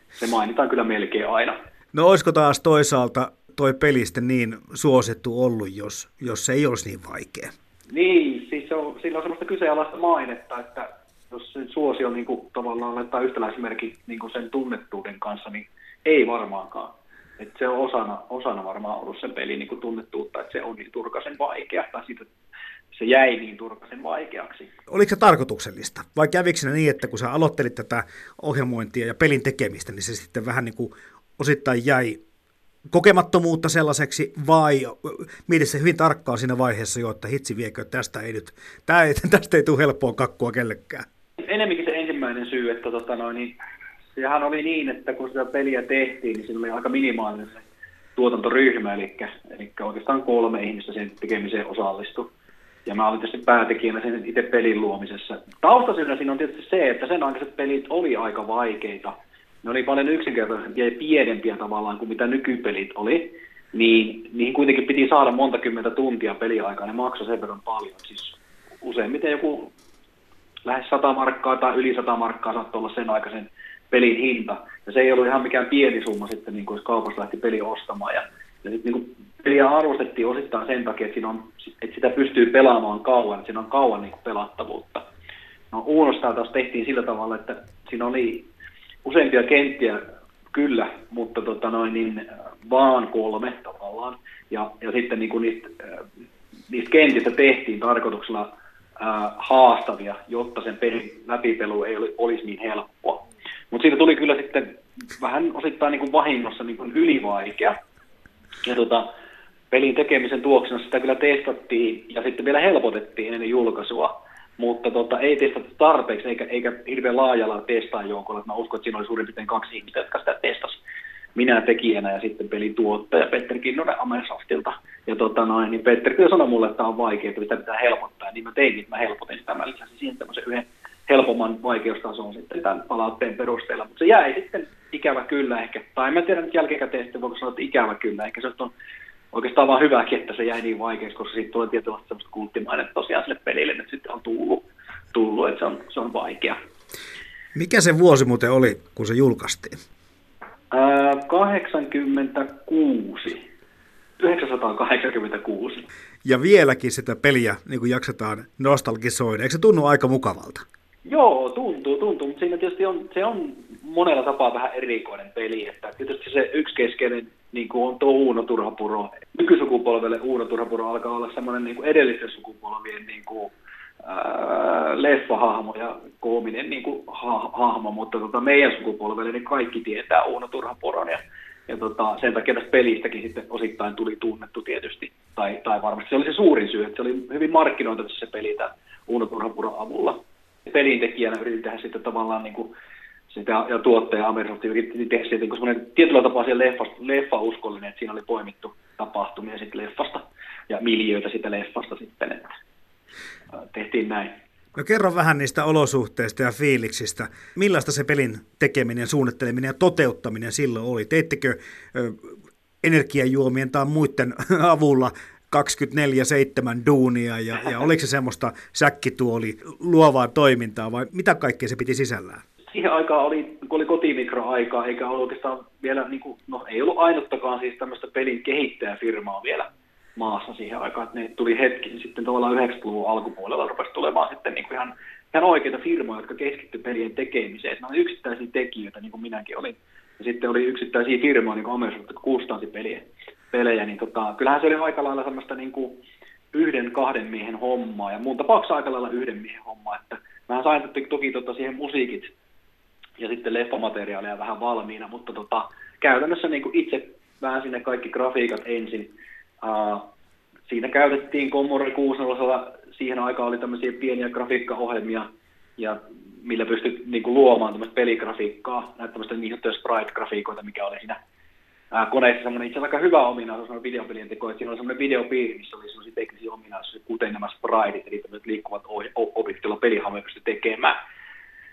Se mainitaan kyllä melkein aina. No olisiko taas toisaalta toi pelistä niin suosittu ollut, jos, jos se ei olisi niin vaikea? Niin, se on, siinä on semmoista kyseenalaista mainetta, että jos sen suosio niin kuin, tavallaan laittaa yhtäläismerkki niin kuin sen tunnettuuden kanssa, niin ei varmaankaan. Et se on osana, osana varmaan ollut sen pelin niin kuin tunnettuutta, että se on niin turkasen vaikea, tai siitä se jäi niin turkasen vaikeaksi. Oliko se tarkoituksellista? Vai kävikö se niin, että kun sä aloittelit tätä ohjelmointia ja pelin tekemistä, niin se sitten vähän niin kuin osittain jäi kokemattomuutta sellaiseksi, vai mieti se hyvin tarkkaan siinä vaiheessa jo, että hitsi viekö, tästä ei nyt, tää ei, tästä ei tule helppoa kakkua kellekään. Enemmänkin se ensimmäinen syy, että tota noin, niin, sehän oli niin, että kun sitä peliä tehtiin, niin siinä oli aika minimaalinen se tuotantoryhmä, eli, eli oikeastaan kolme ihmistä sen tekemiseen osallistui. Ja mä olin tietysti päätekijänä sen itse pelin luomisessa. Taustasyynä siinä on tietysti se, että sen aikaiset pelit oli aika vaikeita. Ne oli paljon yksinkertaisempia ja pienempiä tavallaan kuin mitä nykypelit oli. Niin niihin kuitenkin piti saada monta kymmentä tuntia peliaikaa. Ne maksoi sen verran paljon. Siis useimmiten joku lähes 100 markkaa tai yli 100 markkaa saattoi olla sen aikaisen pelin hinta. Ja se ei ollut ihan mikään pieni summa sitten, niin kuin jos kaupassa lähti peli ostamaan. Ja, ja sitten niin peliä arvostettiin osittain sen takia, että, siinä on, että sitä pystyy pelaamaan kauan, että siinä on kauan niin kuin pelattavuutta. No Uunosta taas tehtiin sillä tavalla, että siinä oli useampia kenttiä kyllä, mutta tota noin, niin, vaan kolme tavallaan. Ja, ja sitten niin niistä, niistä kentistä tehtiin tarkoituksella ää, haastavia, jotta sen pelin läpipelu ei oli, olisi niin helppoa. Mutta siitä tuli kyllä sitten vähän osittain niin kuin vahingossa niin kuin ylivaikea. Ja tota, pelin tekemisen tuoksena sitä kyllä testattiin ja sitten vielä helpotettiin ennen julkaisua, mutta tota, ei testattu tarpeeksi eikä, eikä hirveän laajalla testaajoukolla. Mä uskon, että siinä oli suurin piirtein kaksi ihmistä, jotka sitä testasi minä tekijänä ja sitten pelin tuottaja Petteri Kinnonen Amersoftilta. Ja tota noin, niin Petteri kyllä sanoi mulle, että tämä on vaikea, että sitä pitää helpottaa. Ja niin mä että mä helpotin sitä. Mä lisäsin siihen tämmöisen yhden helpomman vaikeustason sitten tämän palautteen perusteella. Mutta se jäi sitten ikävä kyllä ehkä. Tai mä tiedä nyt jälkikäteen sitten voiko sanoa, että ikävä kyllä. Ehkä se on oikeastaan vaan hyväkin, että se jäi niin vaikeaksi, koska siitä tulee tietynlaista semmoista kulttimainen tosiaan sille pelille nyt sitten on tullut, tullut että se on, se on vaikea. Mikä se vuosi muuten oli, kun se julkaistiin? Ää, 86. 986. Ja vieläkin sitä peliä niin kuin jaksetaan nostalgisoida. Eikö se tunnu aika mukavalta? Joo, tuntuu, tuntuu, mutta siinä tietysti on, se on monella tapaa vähän erikoinen peli. Että tietysti se yksi keskeinen niin kuin on tuo Uuno Turhapuro. Nykysukupolvelle Uuno Turhapuro alkaa olla semmoinen niin kuin edellisten sukupolvien niin kuin, ää, leffahahmo ja koominen niin kuin, ha- hahmo, mutta tota, meidän sukupolvelle niin kaikki tietää Uuno Turhapuron ja, ja tota, sen takia tästä pelistäkin sitten osittain tuli tunnettu tietysti, tai, tai varmasti se oli se suurin syy, että se oli hyvin markkinoitu se peli tämän Uuno Turhapuron avulla. Pelintekijänä yritin tehdä sitten tavallaan niin kuin, sitä, ja tuottaja Amersoft yritti tehdä siitä niin semmoinen tietyllä tapaa siellä leffasta, leffa-uskollinen, että siinä oli poimittu tapahtumia sitten leffasta ja miljöitä sitä leffasta sitten, että tehtiin näin. No kerro vähän niistä olosuhteista ja fiiliksistä. Millaista se pelin tekeminen, suunnitteleminen ja toteuttaminen silloin oli? Teittekö energiajuomien tai muiden avulla 24-7 duunia ja, ja oliko se semmoista säkkituoli luovaa toimintaa vai mitä kaikkea se piti sisällään? Siihen aikaan oli, kun oli kotimikroaikaa, eikä ollut oikeastaan vielä, niin kuin, no ei ollut ainuttakaan siis tämmöistä pelin kehittäjäfirmaa vielä maassa siihen aikaan, että ne tuli hetki sitten tavallaan 90-luvun alkupuolella rupesi tulemaan sitten niin kuin ihan, ihan oikeita firmoja, jotka keskittyi pelien tekemiseen. Ne oli yksittäisiä tekijöitä, niin kuin minäkin olin. Ja sitten oli yksittäisiä firmoja, niin kuin Amazon, jotka kustansi pelejä, pelejä niin tota, kyllähän se oli aika lailla semmoista niin kuin yhden, kahden miehen hommaa, ja muun tapauksessa aika lailla yhden miehen hommaa, että mä sain toki tota siihen musiikit ja sitten leffamateriaalia vähän valmiina, mutta tota, käytännössä niin kuin itse vähän sinne kaikki grafiikat ensin. Uh, siinä käytettiin Commodore 64, siihen aikaan oli tämmöisiä pieniä grafiikkaohjelmia, ja millä pystyi niin kuin luomaan tämmöistä peligrafiikkaa, näitä tämmöistä niin sanottuja sprite-grafiikoita, mikä oli siinä ää, koneessa semmoinen itse aika hyvä ominaisuus on videopelien teko, että siinä oli semmoinen videopiiri, missä oli semmoisia teknisiä ominaisuuksia, kuten nämä spriteit, eli tämmöiset liikkuvat objektit, joilla pelihamoja pystyi tekemään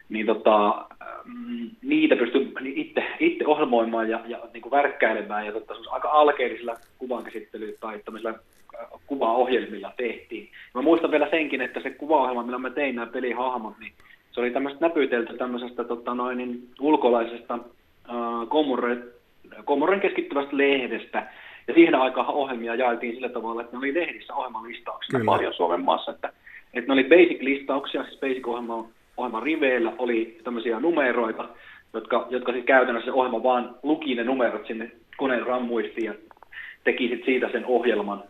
niin tota, mm, niitä pystyy itse, itse ohjelmoimaan ja, ja niin kuin värkkäilemään. Ja tota, aika alkeellisilla kuvankäsittelyllä tai tämmöisillä äh, kuvaohjelmilla tehtiin. Mä muistan vielä senkin, että se kuvaohjelma, millä mä tein nämä pelihahmot, niin se oli tämmöistä näpytelty tämmöisestä tota, noin, niin, ulkolaisesta äh, Komoren keskittyvästä lehdestä, ja siihen aikaan ohjelmia jaeltiin sillä tavalla, että ne oli lehdissä ohjelmalistauksia paljon Suomen maassa, että, että ne oli basic-listauksia, siis basic-ohjelma ohjelman riveillä oli tämmöisiä numeroita, jotka, jotka siis käytännössä ohjelma vaan luki ne numerot sinne koneen rammuistiin ja teki sit siitä sen ohjelman.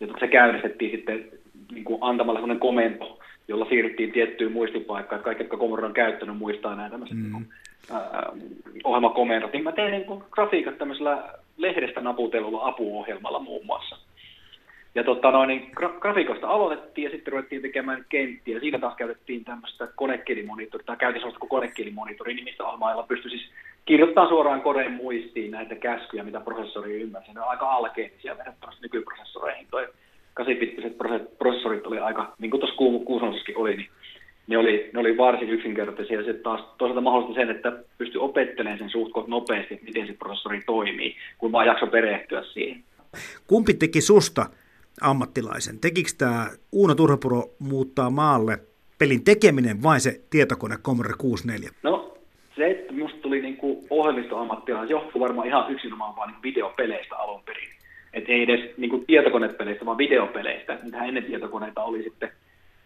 Ja se käynnistettiin sitten niin kuin antamalla sellainen komento, jolla siirryttiin tiettyyn muistipaikkaan, että kaikki, jotka Commodore on käyttänyt, muistaa nämä tämmöiset mm. niin ohjelmakomendot. Niin mä tein niin kuin grafiikat tämmöisellä lehdestä naputelulla apuohjelmalla muun muassa. Ja tota, noin, niin gra- grafiikosta aloitettiin ja sitten ruvettiin tekemään kenttiä. Siinä taas käytettiin tämmöistä konekielimonitoria, tai käytiin sellaista kuin konekielimonitoria nimistä ohjelmaa, pystyi siis kirjoittamaan suoraan koneen muistiin näitä käskyjä, mitä prosessori ymmärsi. Ne on aika alkeellisia verrattuna nykyprosessoreihin. Toi 8 prosessorit oli aika, niin kuin tuossa kuusonossakin oli, niin ne oli, ne oli varsin yksinkertaisia se taas toisaalta mahdollisti sen, että pystyi opettelemaan sen suht nopeasti, miten se prosessori toimii, kun vaan jakso perehtyä siihen. Kumpi teki susta ammattilaisen? Tekikö tämä Uuno Turhapuro muuttaa maalle pelin tekeminen vai se tietokone Commodore 64? No se, että minusta tuli niin kuin ohjelmistoammattilainen, johtuu varmaan ihan yksinomaan vain niin videopeleistä alun perin. Että ei edes niin kuin tietokonepeleistä, vaan videopeleistä. Niitähän ennen tietokoneita oli sitten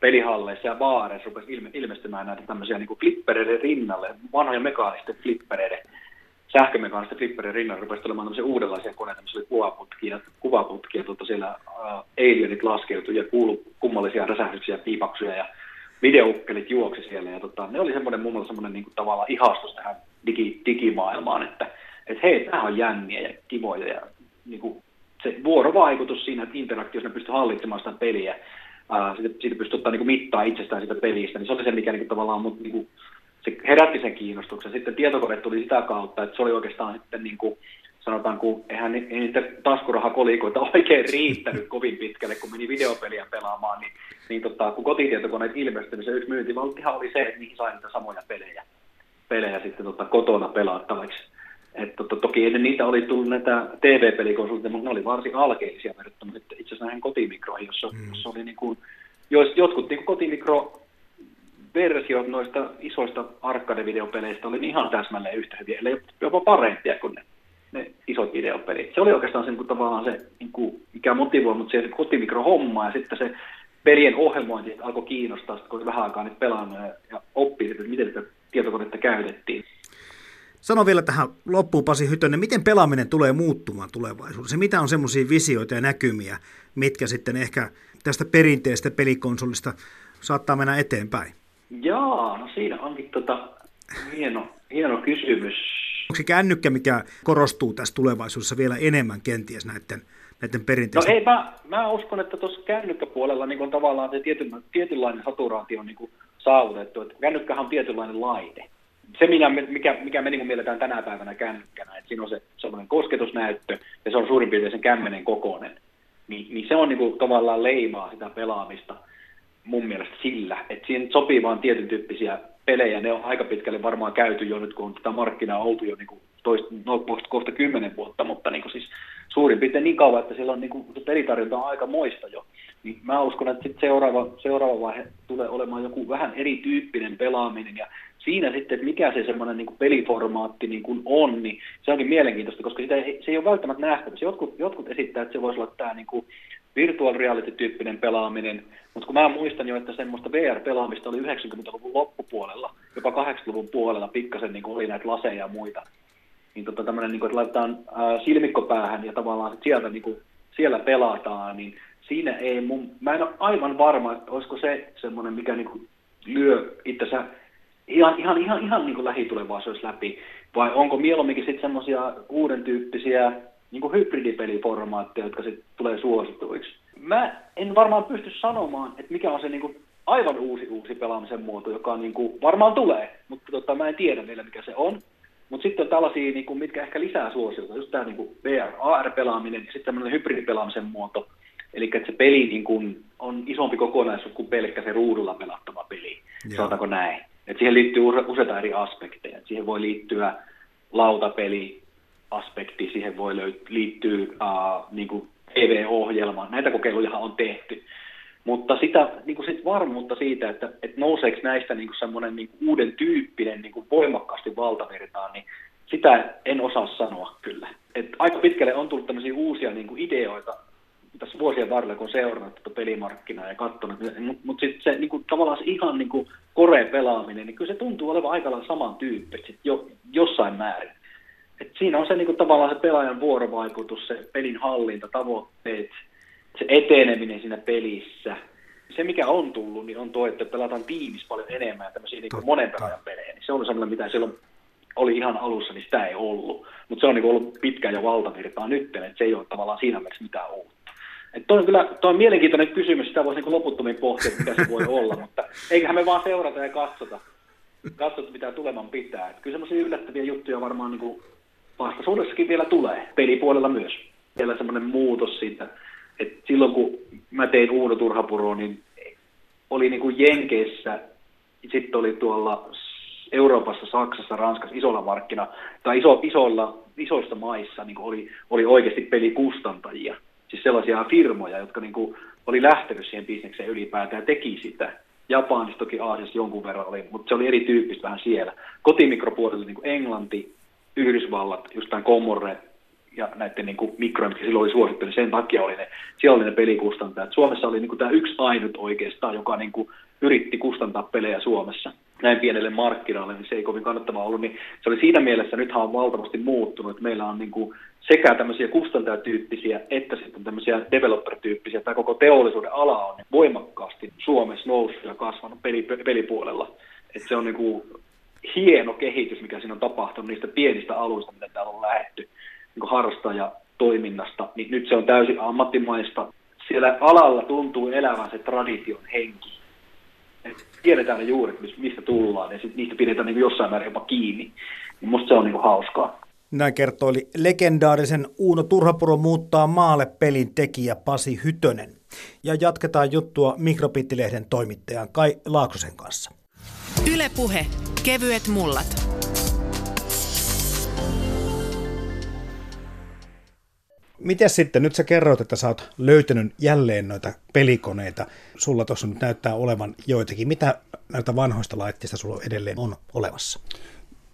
pelihalleissa ja baareissa rupesi ilme, ilmestymään näitä tämmöisiä niin flippereiden rinnalle, vanhoja mekaanisten flippereiden, sähkömekaanisten flippereiden rinnalle rupesi tulemaan tämmöisiä uudenlaisia koneita, missä oli kuvaputkia, kuvaputkia tuota siellä uh, alienit laskeutui ja kuulu kummallisia räsähdyksiä, piipaksuja ja videoukkelit juoksi siellä. Ja tota, ne oli semmoinen mun mielestä semmoinen niin kuin, tavallaan ihastus tähän digi, digimaailmaan, että et hei, tämä on jänniä ja kivoja ja niin kuin, se vuorovaikutus siinä, että interaktiossa ne pystyy hallitsemaan sitä peliä, ää, siitä, siitä pystyy ottaa niin mittaa itsestään siitä pelistä, niin se oli se, mikä niin kuin, tavallaan mut, niin kuin, se herätti sen kiinnostuksen. Sitten tietokone tuli sitä kautta, että se oli oikeastaan sitten niin kuin, sanotaan, kun eihän ei niitä taskurahakolikoita oikein riittänyt kovin pitkälle, kun meni videopeliä pelaamaan, niin, niin tota, kun kotitietokoneet ilmestyi, niin se yksi myyntivalttihan oli se, että niihin sai niitä samoja pelejä, pelejä sitten tota, kotona pelattavaksi. Et, to, toki ennen niitä oli tullut näitä TV-pelikonsultteja, mutta ne oli varsin alkeellisia verrattuna itse asiassa näihin kotimikroihin, jossa, mm. jossa oli niin kuin, jos, jotkut niin kotimikro versiot noista isoista arcade-videopeleistä oli ihan täsmälleen yhtä hyviä, eli jopa parempia kuin ne, ne isot videopelit. Se oli oikeastaan se, niin tavallaan se, niin kuin, mikä motivoi mut se kotimikro-homma ja sitten se pelien ohjelmointi alkoi kiinnostaa, kun vähän aikaa nyt pelannut ja, oppii, että miten sitä tietokonetta käytettiin. Sano vielä tähän loppuun Pasi Hytönen, miten pelaaminen tulee muuttumaan tulevaisuudessa? Mitä on semmoisia visioita ja näkymiä, mitkä sitten ehkä tästä perinteistä pelikonsolista saattaa mennä eteenpäin? Jaa, no siinä onkin tota, hieno, hieno kysymys. Onko se kännykkä, mikä korostuu tässä tulevaisuudessa vielä enemmän kenties näiden, näiden perinteisten? No ei, mä, mä uskon, että tuossa kännykkäpuolella niin on tavallaan se tietyn, tietynlainen saturaatio on niin saavutettu. Että kännykkähän on tietynlainen laite se, mikä, mikä, mikä me niin mielletään tänä päivänä kännykkänä, että siinä on se semmoinen kosketusnäyttö ja se on suurin piirtein sen kämmenen kokoinen, niin, niin se on niin kuin, tavallaan leimaa sitä pelaamista mun mielestä sillä, että siihen sopii vaan tietyn tyyppisiä pelejä, ne on aika pitkälle varmaan käyty jo nyt, kun on tätä markkinaa oltu jo niin kuin toista, no, kohta kymmenen vuotta, mutta niin kuin siis suurin piirtein niin kauan, että siellä on niin kuin, pelitarjonta on aika moista jo. Niin mä uskon, että sit seuraava, seuraava vaihe tulee olemaan joku vähän erityyppinen pelaaminen ja siinä sitten, että mikä se semmoinen niin peliformaatti niin kuin on, niin se onkin mielenkiintoista, koska sitä ei, se ei ole välttämättä nähtävissä. Jotkut, jotkut esittää, että se voisi olla tämä niin kuin virtual reality-tyyppinen pelaaminen, mutta kun mä muistan jo, että semmoista VR-pelaamista oli 90-luvun loppupuolella, jopa 80-luvun puolella pikkasen niin oli näitä laseja ja muita, niin tota tämmöinen, niin kuin, että laitetaan silmikko päähän ja tavallaan sieltä niin kuin, siellä pelataan, niin siinä ei mun, mä en ole aivan varma, että olisiko se semmoinen, mikä niin kuin, lyö itsensä ihan, ihan, ihan, ihan niin kuin lähitulevaisuudessa läpi, vai onko mieluumminkin sitten semmoisia uuden tyyppisiä niin kuin hybridipeliformaatteja, jotka sitten tulee suosituiksi. Mä en varmaan pysty sanomaan, että mikä on se niin kuin aivan uusi uusi pelaamisen muoto, joka niin kuin varmaan tulee, mutta tota, mä en tiedä vielä mikä se on. Mutta sitten on tällaisia, niin kuin, mitkä ehkä lisää suosiota, just tämä niin VR, AR-pelaaminen ja sitten tämmöinen hybridipelaamisen muoto. Eli että se peli niin kuin, on isompi kokonaisuus kuin pelkkä se ruudulla pelattava peli, Joo. sanotaanko näin. Et siihen liittyy useita eri aspekteja. Et siihen voi liittyä lautapeli-aspekti, siihen voi liittyä uh, niin kuin TV-ohjelma. Näitä kokeiluja on tehty. Mutta sitä niin kuin sit varmuutta siitä, että, että nouseeko näistä niin kuin semmoinen niin kuin uuden tyyppinen niin kuin voimakkaasti valtavirtaan, niin sitä en osaa sanoa kyllä. Et aika pitkälle on tullut tämmöisiä uusia niin kuin ideoita tässä vuosien varrella, kun seurannut tätä pelimarkkinaa ja katsonut, mutta mut sitten se niin kuin, tavallaan se ihan niin kuin pelaaminen, niin kyllä se tuntuu olevan aika lailla samantyyppistä jo, jossain määrin. Et siinä on se niin kuin, tavallaan se pelaajan vuorovaikutus, se pelin hallinta, tavoitteet, se eteneminen siinä pelissä. Se, mikä on tullut, niin on tuo, että pelataan tiimis paljon enemmän tämmöisiä niin monen pelaajan pelejä. Niin se on sellainen, mitä silloin oli ihan alussa, niin sitä ei ollut. Mutta se on niin ollut pitkään jo valtavirtaa nyt, että se ei ole tavallaan siinä mielessä mitään uutta. Toi on kyllä toi on mielenkiintoinen kysymys, sitä voisi niin loputtomiin pohtia, mitä se voi olla, mutta eiköhän me vaan seurata ja katsota, katsota mitä tuleman pitää. Et kyllä semmoisia yllättäviä juttuja varmaan niin vastaisuudessakin vielä tulee, pelipuolella myös. Vielä semmoinen muutos siitä, että silloin kun mä tein Uuno Turhapuroa, niin oli niin kuin Jenkeissä, sitten oli tuolla Euroopassa, Saksassa, Ranskassa isolla markkina, tai iso, isoilla, isoissa maissa niin oli, oli oikeasti pelikustantajia. Siis sellaisia firmoja, jotka niin kuin oli lähtenyt siihen bisnekseen ylipäätään ja teki sitä. Japanissa toki Aasiassa jonkun verran oli, mutta se oli erityyppistä vähän siellä. Kotimikropuolella niin kuin Englanti, Yhdysvallat, just tämän Commodore ja näiden niin mikrojen, mitkä silloin oli suosittu, niin sen takia oli ne, siellä oli ne pelikustantajat. Suomessa oli niin kuin tämä yksi ainut oikeastaan, joka niin kuin yritti kustantaa pelejä Suomessa näin pienelle markkinalle, niin se ei kovin kannattavaa ollut, niin se oli siinä mielessä, nythän on valtavasti muuttunut, että meillä on niin kuin sekä tämmöisiä kustantajatyyppisiä että sitten tämmöisiä developer-tyyppisiä, tämä koko teollisuuden ala on voimakkaasti Suomessa noussut ja kasvanut peli, pelipuolella, että se on niin kuin hieno kehitys, mikä siinä on tapahtunut niistä pienistä aluista, mitä täällä on lähetty niin harrastajatoiminnasta, niin nyt se on täysin ammattimaista. Siellä alalla tuntuu elävän se tradition henki tiedetään ne juuret, mistä tullaan, ja niistä pidetään niin jossain määrin jopa kiinni. Niin musta se on niin hauskaa. Näin kertoi legendaarisen Uuno Turhapuro muuttaa maalle pelin tekijä Pasi Hytönen. Ja jatketaan juttua Mikrobittilehden toimittajan Kai Laaksosen kanssa. Ylepuhe kevyet mullat. Miten sitten, nyt sä kerroit, että sä oot löytänyt jälleen noita pelikoneita. Sulla tuossa nyt näyttää olevan joitakin. Mitä näitä vanhoista laitteista sulla edelleen on olevassa?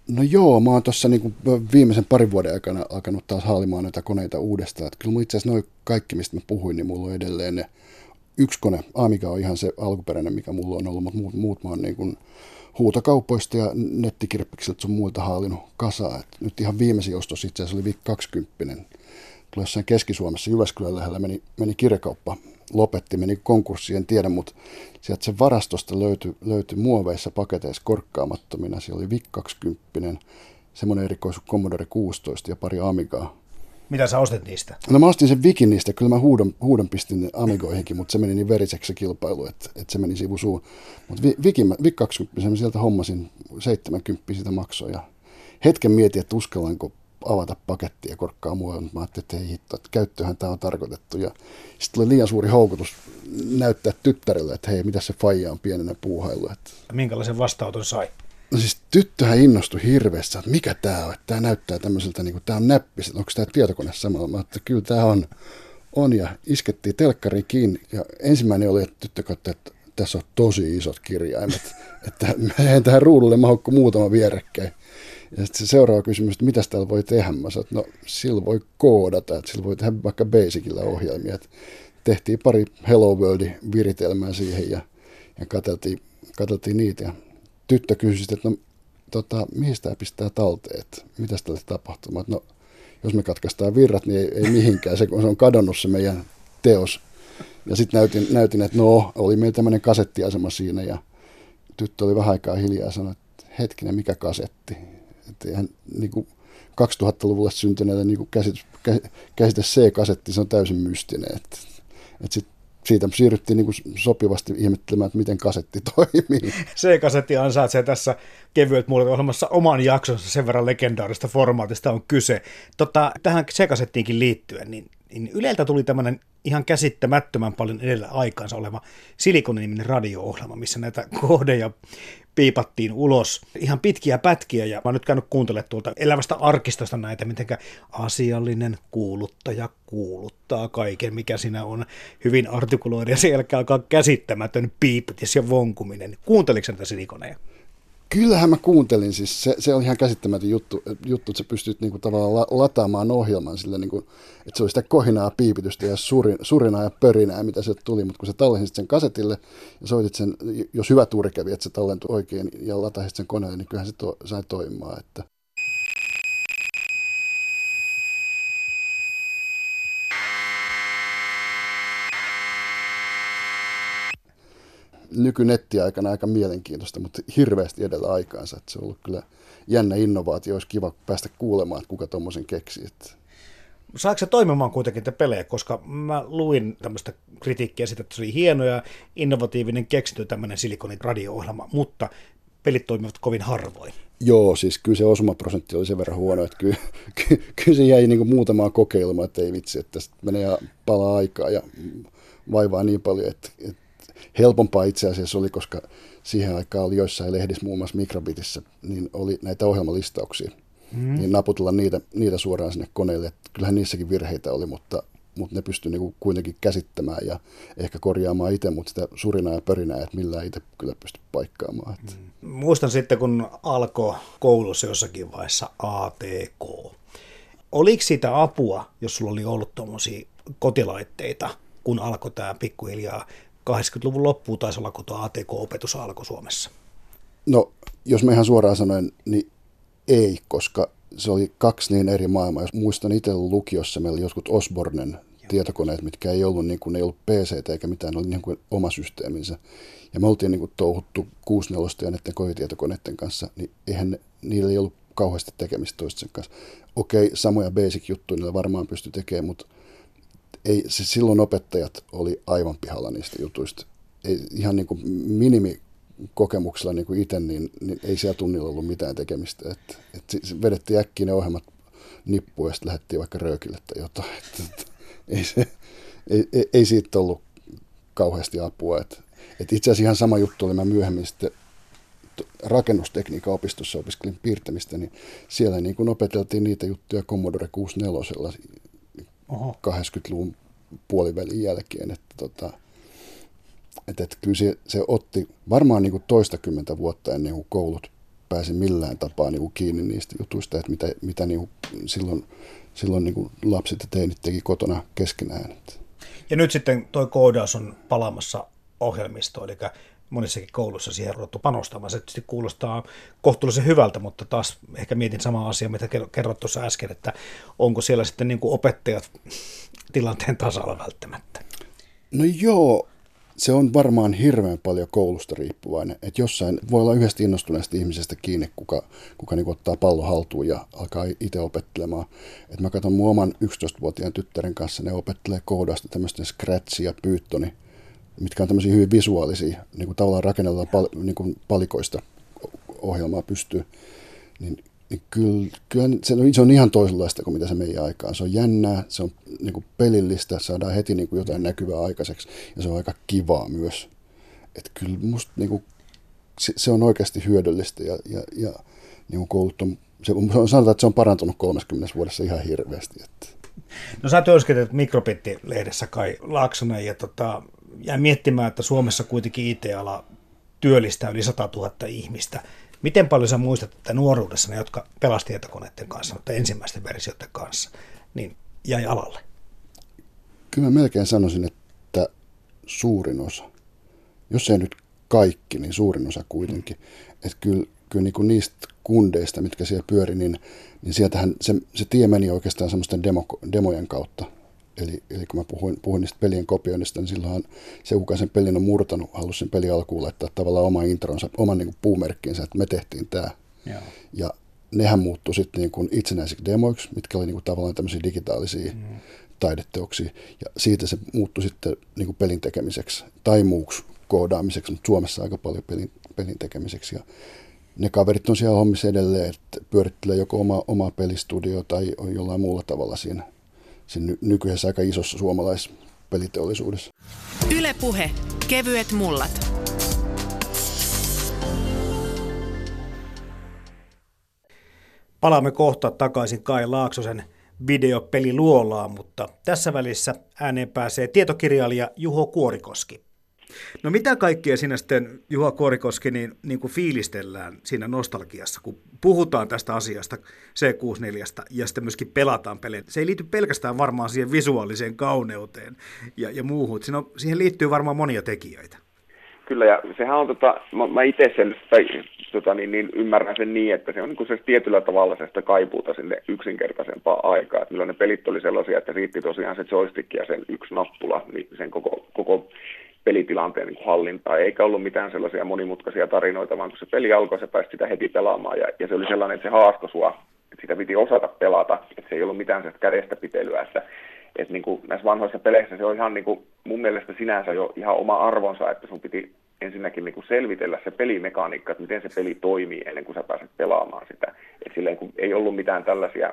No joo, mä oon tuossa niinku viimeisen parin vuoden aikana alkanut taas haalimaan noita koneita uudestaan. Et kyllä itse asiassa noin kaikki, mistä mä puhuin, niin mulla on edelleen ne yksi kone. Amiga on ihan se alkuperäinen, mikä mulla on ollut, mutta muut, muut mä oon niin kuin huutokaupoista ja nettikirppiksiltä sun muilta haalinut kasaa. Et nyt ihan viimeisin ostos itse asiassa oli VIC 20 tuolla jossain Keski-Suomessa Jyväskylän lähellä meni, meni kirjakauppa, lopetti, meni konkurssi, en tiedä, mutta sieltä sen varastosta löytyi, löytyi muoveissa paketeissa korkkaamattomina. Siellä oli VIC 20, semmoinen erikoisu Commodore 16 ja pari Amigaa. Mitä sä ostit niistä? No mä ostin sen Vikin niistä, kyllä mä huudon, huudon pistin Amigoihinkin, mutta se meni niin veriseksi se kilpailu, että, että se meni sivusuun. Mutta Vikin, Vik 20, mä sieltä hommasin 70 sitä maksoja. Hetken mietin, että uskallanko avata pakettia ja korkkaa muualle, mutta mä ajattelin, että ei hitto, että käyttöhän tämä on tarkoitettu. Ja sitten oli liian suuri houkutus näyttää tyttärelle, että hei, mitä se faija on pienenä puuhailu. Että... Minkälaisen vastauton sai? No siis tyttöhän innostui hirveästi, että mikä tämä on, että tämä näyttää tämmöiseltä, niin kuin tämä on näppis, että onko tämä tietokone samalla. Mä että kyllä tämä on, on ja iskettiin telkkari kiinni ja ensimmäinen oli, että tyttö katsoi, että tässä on tosi isot kirjaimet, että eihän tähän ruudulle mahukko muutama vierekkäin. Ja sitten se seuraava kysymys, että mitä täällä voi tehdä? Mä sanoin, että no sillä voi koodata, että sillä voi tehdä vaikka Basicilla ohjelmia. Että tehtiin pari Hello World-viritelmää siihen ja, ja katseltiin, katseltiin niitä. Ja tyttö kysyi, että no tota, mihin tämä pistää talteen, että mitä tälle tapahtuu? No jos me katkaistaan virrat, niin ei, ei mihinkään, se, se on kadonnut se meidän teos. Ja sitten näytin, näytin, että no, oli meillä tämmöinen kasettiasema siinä ja tyttö oli vähän aikaa hiljaa ja sanoi, että hetkinen, mikä kasetti? Että eihän niin kuin 2000-luvulle syntyneelle niin käsite, C-kasetti, se on täysin mystinen. Että, että sit siitä siirryttiin niin kuin sopivasti ihmettelemään, että miten kasetti toimii. C-kasetti ansaitsee tässä kevyet muulet ohjelmassa oman jaksonsa, sen verran legendaarista formaatista on kyse. Tota, tähän C-kasettiinkin liittyen, niin, niin Yleltä tuli tämmöinen ihan käsittämättömän paljon edellä aikaansa oleva Silikoniniminen radio-ohjelma, missä näitä kohdeja piipattiin ulos ihan pitkiä pätkiä ja mä oon nyt käynyt kuuntelemaan tuolta elävästä arkistosta näitä, miten asiallinen kuuluttaja kuuluttaa kaiken, mikä siinä on hyvin artikuloida ja sen jälkeen alkaa käsittämätön piipitis ja vonkuminen. Kuunteliko näitä silikoneja? Kyllähän mä kuuntelin, siis se, se on ihan käsittämätön juttu, juttu että sä pystyt niinku tavallaan la, lataamaan ohjelman sillä, niinku, että se oli sitä kohinaa, piipitystä ja surin, surinaa ja pörinää, mitä se tuli, mutta kun sä tallensit sen kasetille ja soitit sen, jos hyvä tuuri kävi, että se tallentui oikein ja lataisit sen koneelle, niin kyllähän se to, sai toimimaan. Että nykynettiaikana aika mielenkiintoista, mutta hirveästi edellä aikaansa. Että se on ollut kyllä jännä innovaatio, olisi kiva päästä kuulemaan, että kuka tuommoisen keksi. Että... Saako se toimimaan kuitenkin te pelejä, koska mä luin tämmöistä kritiikkiä siitä, että se oli hieno ja innovatiivinen keksintö tämmöinen silikonin radio-ohjelma, mutta pelit toimivat kovin harvoin. Joo, siis kyllä se osumaprosentti oli sen verran huono, että kyllä, kyllä, kyllä se jäi niin muutamaa kokeilmaa, että ei vitsi, että tästä menee palaa aikaa ja vaivaa niin paljon, että, että helpompaa itse asiassa oli, koska siihen aikaan oli joissain lehdissä, muun muassa Mikrobitissä, niin oli näitä ohjelmalistauksia. Mm. Niin naputella niitä, niitä suoraan sinne koneelle. Että kyllähän niissäkin virheitä oli, mutta, mutta ne pystyi niinku kuitenkin käsittämään ja ehkä korjaamaan itse, mutta sitä surinaa ja pörinää, että millään itse kyllä pysty paikkaamaan. Että. Mm. Muistan sitten, kun alkoi koulussa jossakin vaiheessa ATK. Oliko siitä apua, jos sulla oli ollut tuommoisia kotilaitteita, kun alkoi tämä pikkuhiljaa 80-luvun loppuun taisi olla, kun tuo ATK-opetus alkoi Suomessa? No, jos mä ihan suoraan sanoen, niin ei, koska se oli kaksi niin eri maailmaa. Jos muistan itse lukiossa, meillä oli jotkut Osbornen tietokoneet, mitkä ei ollut, niin kuin, ne ei ollut PC eikä mitään, ne oli niin kuin oma systeeminsä. Ja me oltiin niin kuin touhuttu 64 ja näiden kotitietokoneiden kanssa, niin eihän ne, niillä ei ollut kauheasti tekemistä toisten kanssa. Okei, samoja basic-juttuja niillä varmaan pysty tekemään, mutta ei, se silloin opettajat oli aivan pihalla niistä jutuista. Ei, ihan niin kuin minimi kokemuksella niin kuin itse, niin, niin ei siellä tunnilla ollut mitään tekemistä. Et, et vedettiin äkkiä ne ohjelmat nippuun ja sitten lähdettiin vaikka röökille tai jotain. Et, et, ei, se, ei, ei, ei siitä ollut kauheasti apua. Et, et itse asiassa ihan sama juttu oli mä myöhemmin sitten rakennustekniikan opistossa opiskelin piirtämistä, niin siellä niin kuin opeteltiin niitä juttuja Commodore 64 Oho. 80-luvun puolivälin jälkeen. Että tota, että, että kyllä se, se otti varmaan niin kuin toistakymmentä vuotta ennen kuin koulut pääsi millään tapaa niin kuin kiinni niistä jutuista, että mitä, mitä niin kuin silloin, silloin niin kuin lapset ja teinit teki kotona keskenään. Ja nyt sitten tuo koodaus on palaamassa ohjelmistoon, eli monissakin koulussa siihen ruvettu panostamaan. Se tietysti kuulostaa kohtuullisen hyvältä, mutta taas ehkä mietin samaa asiaa, mitä kerrot tuossa äsken, että onko siellä sitten niin kuin opettajat tilanteen tasalla välttämättä? No joo, se on varmaan hirveän paljon koulusta riippuvainen. Että jossain voi olla yhdestä innostuneesta ihmisestä kiinni, kuka, kuka niin ottaa pallo haltuun ja alkaa itse opettelemaan. Et mä katson mun oman 11-vuotiaan tyttären kanssa, ne opettelee koodasta tämmöistä Scratch ja Pythoni, mitkä on tämmöisiä hyvin visuaalisia, niin kuin tavallaan rakennellaan pal, niin kuin palikoista ohjelmaa pystyy. Niin niin kyllä, kyllä se, on, se on ihan toisenlaista kuin mitä se meidän aikaan. Se on jännää, se on niin kuin pelillistä, saadaan heti niin kuin jotain näkyvää aikaiseksi ja se on aika kivaa myös. Että kyllä musta niin kuin, se, se, on oikeasti hyödyllistä ja, ja, ja niin kuin koulut on, se, sanotaan, että se on parantunut 30 vuodessa ihan hirveästi. Että. No sä työskentelet Mikrobitti-lehdessä Kai Laaksonen ja tota, jää miettimään, että Suomessa kuitenkin IT-ala työllistää yli 100 000 ihmistä. Miten paljon sä muistat, että nuoruudessa ne, jotka pelasi tietokoneiden kanssa, mutta ensimmäisten versioiden kanssa, niin jäi alalle? Kyllä mä melkein sanoisin, että suurin osa. Jos ei nyt kaikki, niin suurin osa kuitenkin. Että kyllä, kyllä niin kuin niistä kundeista, mitkä siellä pyöri, niin, niin sieltähän se, se tie meni oikeastaan semmoisten demo, demojen kautta. Eli, eli kun mä puhuin, puhuin niistä pelien kopioinnista, niin silloin se, kuka sen pelin on murtanut, halusi sen peli alkuun laittaa tavallaan oma intronsa, oman niin kuin puumerkkinsä, että me tehtiin tämä. Joo. Ja nehän muuttui sitten niin kuin itsenäisiksi demoiksi, mitkä oli niin kuin tavallaan tämmöisiä digitaalisia mm. taideteoksia. Ja siitä se muuttui sitten niin kuin pelin tekemiseksi tai muuksi koodaamiseksi, mutta Suomessa aika paljon pelin, pelin tekemiseksi. Ja ne kaverit on siellä hommissa edelleen, että pyörittelee joko oma, omaa pelistudio tai on jollain muulla tavalla siinä siinä nykyisessä aika isossa suomalaispeliteollisuudessa. Ylepuhe kevyet mullat. Palaamme kohta takaisin Kai Laaksosen videopeliluolaan, mutta tässä välissä ääneen pääsee tietokirjailija Juho Kuorikoski. No mitä kaikkea siinä sitten, Juha Kuorikoski, niin, niin kuin fiilistellään siinä nostalgiassa, kun puhutaan tästä asiasta C64 ja sitten myöskin pelataan pelejä. Se ei liity pelkästään varmaan siihen visuaaliseen kauneuteen ja, ja muuhun. Siinä on, siihen liittyy varmaan monia tekijöitä. Kyllä, ja sehän on, tota, mä, mä itse sen, tai, tota, niin, niin, ymmärrän sen niin, että se on niin se tietyllä tavalla sitä kaipuuta sinne yksinkertaisempaa aikaa. Milloin ne pelit oli sellaisia, että riitti tosiaan se joystick ja sen yksi nappula, niin sen koko, koko pelitilanteen hallintaa, eikä ollut mitään sellaisia monimutkaisia tarinoita, vaan kun se peli alkoi, se pääsi sitä heti pelaamaan, ja, ja se oli sellainen, että se haastoi sua, että sitä piti osata pelata, että se ei ollut mitään sitä kädestä pitelyä, että, että niin kuin näissä vanhoissa peleissä se on ihan niin kuin mun mielestä sinänsä jo ihan oma arvonsa, että sun piti ensinnäkin niin kuin selvitellä se pelimekaniikka, että miten se peli toimii ennen kuin sä pääset pelaamaan sitä. Et silleen, kun ei ollut mitään tällaisia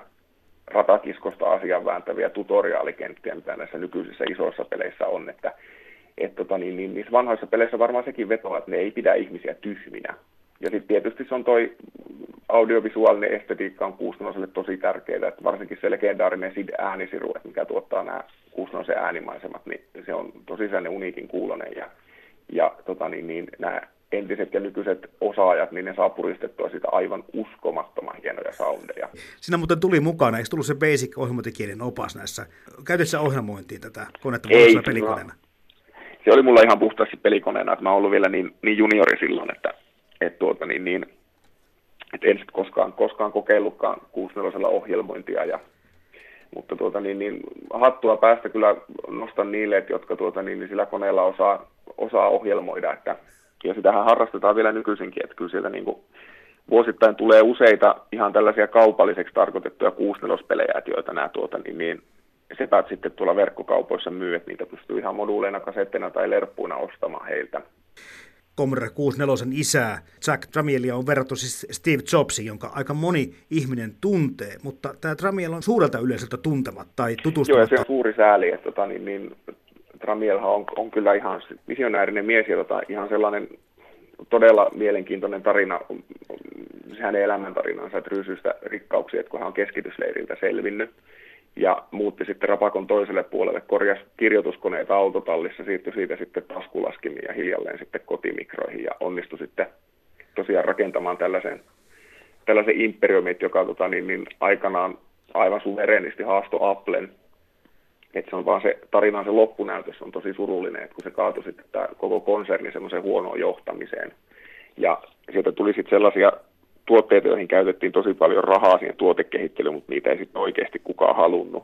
ratakiskosta asian vääntäviä tutoriaalikenttiä, mitä näissä nykyisissä isoissa peleissä on, että et tota, niin, niin, niissä vanhoissa peleissä varmaan sekin vetoa, että ne ei pidä ihmisiä tyhminä. Ja sitten tietysti se on toi audiovisuaalinen estetiikka on kuustonoselle tosi tärkeää, että varsinkin se legendaarinen SID äänisiru, että mikä tuottaa nämä kuustonosen äänimaisemat, niin se on tosi sellainen uniikin kuulonen ja, ja tota, niin, niin, nämä entiset ja nykyiset osaajat, niin ne saa puristettua sitä aivan uskomattoman hienoja soundeja. Siinä muuten tuli mukana, eikö tullut se basic ohjelmointikielen opas näissä? Käytössä ohjelmointiin tätä konetta Ei, pelikoneena? Se oli mulla ihan puhtaasti pelikoneena, että mä oon ollut vielä niin, niin juniori silloin, että, että, tuota, niin, niin, että en sitten koskaan, koskaan kokeillutkaan 64 ohjelmointia ja mutta tuota, niin, niin, hattua päästä kyllä nostan niille, että jotka tuota, niin, niin sillä koneella osaa, osaa ohjelmoida, että ja sitähän harrastetaan vielä nykyisinkin, että kyllä sieltä niin kuin vuosittain tulee useita ihan tällaisia kaupalliseksi tarkoitettuja 64-pelejä, joita nämä tuota, niin, niin sepät sitten tuolla verkkokaupoissa myy, että niitä pystyy ihan moduuleina, kasetteina tai lerppuina ostamaan heiltä. Commodore 64 isää Jack Tramielia on verrattu siis Steve Jobsiin, jonka aika moni ihminen tuntee, mutta tämä Tramiel on suurelta yleisöltä tuntemat tai tutustumatta. Joo, ja se on suuri sääli, että tota, niin, niin, Tramielhan on, on kyllä ihan visionäärinen mies ja tota, ihan sellainen todella mielenkiintoinen tarina, hänen elämäntarinansa, että ryysyistä rikkauksia, että kun hän on keskitysleiriltä selvinnyt ja muutti sitten Rapakon toiselle puolelle, korjasi kirjoituskoneita autotallissa, siirtyi siitä sitten taskulaskimiin ja hiljalleen sitten kotimikroihin ja onnistui sitten tosiaan rakentamaan tällaisen, tällaisen imperiumin, joka tota, niin, niin, aikanaan aivan suverenisti haasto Applen että se on vaan se tarinan se loppunäytös on tosi surullinen, että kun se kaatui sitten tämä koko konserni semmoiseen huonoon johtamiseen. Ja sieltä tuli sitten sellaisia tuotteita, joihin käytettiin tosi paljon rahaa siihen tuotekehittelyyn, mutta niitä ei sitten oikeasti kukaan halunnut.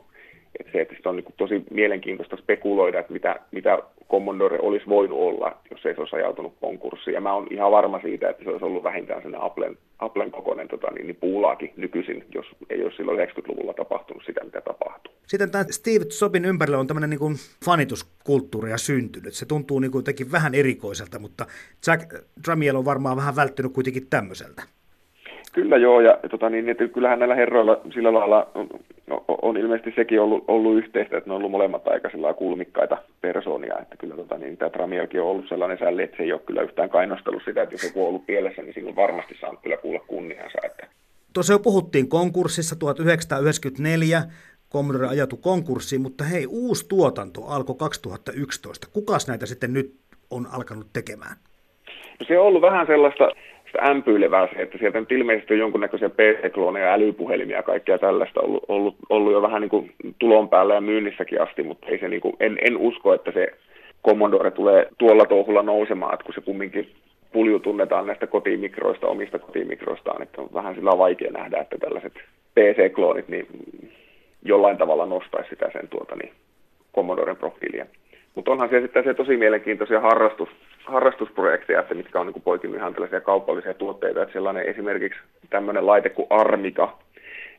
Et se, että se on niin tosi mielenkiintoista spekuloida, että mitä, mitä Commodore olisi voinut olla, jos ei se olisi ajautunut konkurssiin. Ja mä oon ihan varma siitä, että se olisi ollut vähintään sen Applen, Applen kokoinen tota, niin, niin puulaakin nykyisin, jos ei olisi silloin 90-luvulla tapahtunut sitä, mitä tapahtuu. Sitten tämä Steve Jobsin ympärillä on tämmöinen niin fanituskulttuuria syntynyt. Se tuntuu niin jotenkin vähän erikoiselta, mutta Jack Dramiel on varmaan vähän välttynyt kuitenkin tämmöiseltä. Kyllä joo, ja tota, niin, että kyllähän näillä herroilla sillä lailla on, on ilmeisesti sekin ollut, ollut yhteistä, että ne on ollut molemmat aika kulmikkaita persoonia, että kyllä tota, niin, tämä Tramielkin on ollut sellainen sälli, että se ei ole kyllä yhtään kainostellut sitä, että jos joku on ollut pielessä, niin silloin varmasti saanut kyllä kuulla kunniansa. Että... Tuossa jo puhuttiin konkurssissa 1994, Commodore ajatu konkurssiin, mutta hei, uusi tuotanto alkoi 2011. Kukas näitä sitten nyt on alkanut tekemään? No se on ollut vähän sellaista ämpyilevää se, että sieltä nyt ilmeisesti on jonkunnäköisiä PC-klooneja, älypuhelimia ja kaikkea tällaista ollut, ollut, ollut jo vähän niin kuin tulon päällä ja myynnissäkin asti, mutta ei se niin kuin, en, en usko, että se Commodore tulee tuolla touhulla nousemaan, että kun se kumminkin pulju tunnetaan näistä kotimikroista, omista kotimikroistaan, että on vähän sillä vaikea nähdä, että tällaiset PC-kloonit niin jollain tavalla nostaisi sitä sen tuota, niin Commodoren profiilia. Mutta onhan se sitten se tosi mielenkiintoisia harrastus, harrastusprojekteja, että mitkä on niin poikinut ihan tällaisia kaupallisia tuotteita. Että sellainen esimerkiksi tämmöinen laite kuin Armika,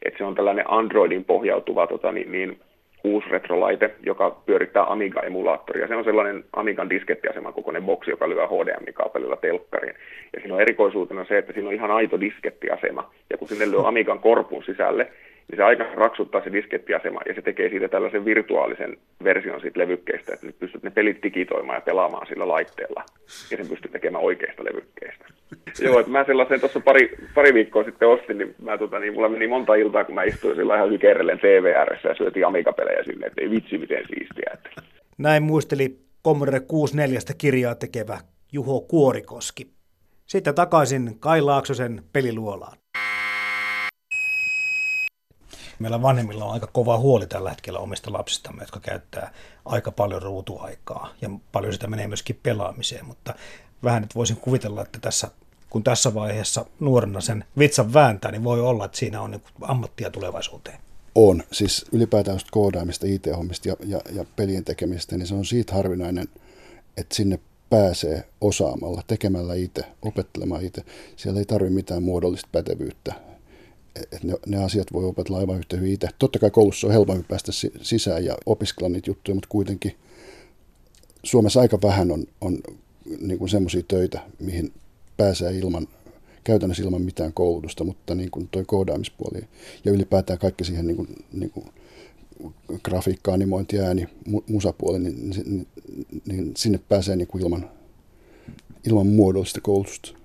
että se on tällainen Androidin pohjautuva tota, niin, niin, uusi retrolaite, joka pyörittää Amiga-emulaattoria. Se on sellainen Amigan diskettiaseman kokoinen boksi, joka lyö HDMI-kaapelilla telkkariin. Ja siinä on erikoisuutena se, että siinä on ihan aito diskettiasema. Ja kun sinne lyö Amigan korpun sisälle, niin se aika raksuttaa se diskettiasema ja se tekee siitä tällaisen virtuaalisen version siitä levykkeestä, että nyt pystyt ne pelit digitoimaan ja pelaamaan sillä laitteella ja sen pystyt tekemään oikeista levykkeistä. Joo, että mä sellaisen tuossa pari, pari viikkoa sitten ostin, niin, mä, tota, niin mulla meni monta iltaa, kun mä istuin sillä ihan hykerrellen TVRssä ja syötiin Amiga-pelejä sinne, että ei vitsi miten siistiä. Että. Näin muisteli Commodore 64 kirjaa tekevä Juho Kuorikoski. Sitten takaisin Kai Laaksosen peliluolaan. Meillä vanhemmilla on aika kova huoli tällä hetkellä omista lapsistamme, jotka käyttää aika paljon ruutuaikaa ja paljon sitä menee myöskin pelaamiseen, mutta vähän nyt voisin kuvitella, että tässä kun tässä vaiheessa nuorena sen vitsan vääntää, niin voi olla, että siinä on niin ammattia tulevaisuuteen. On. Siis ylipäätään koodaamista, IT-hommista ja, ja, ja pelien tekemistä, niin se on siitä harvinainen, että sinne pääsee osaamalla, tekemällä itse, opettelemaan itse. Siellä ei tarvitse mitään muodollista pätevyyttä että ne, ne asiat voi opetella aivan yhtä hyvin itse. Totta kai koulussa on helpompi päästä sisään ja opiskella niitä juttuja, mutta kuitenkin Suomessa aika vähän on, on niin kuin semmoisia töitä, mihin pääsee ilman, käytännössä ilman mitään koulutusta, mutta niin kuin toi koodaamispuoli ja ylipäätään kaikki siihen niin kuin, niin kuin grafiikka, animointi, ääni, musapuoli, niin, niin, niin sinne pääsee niin kuin ilman, ilman muodollista koulutusta.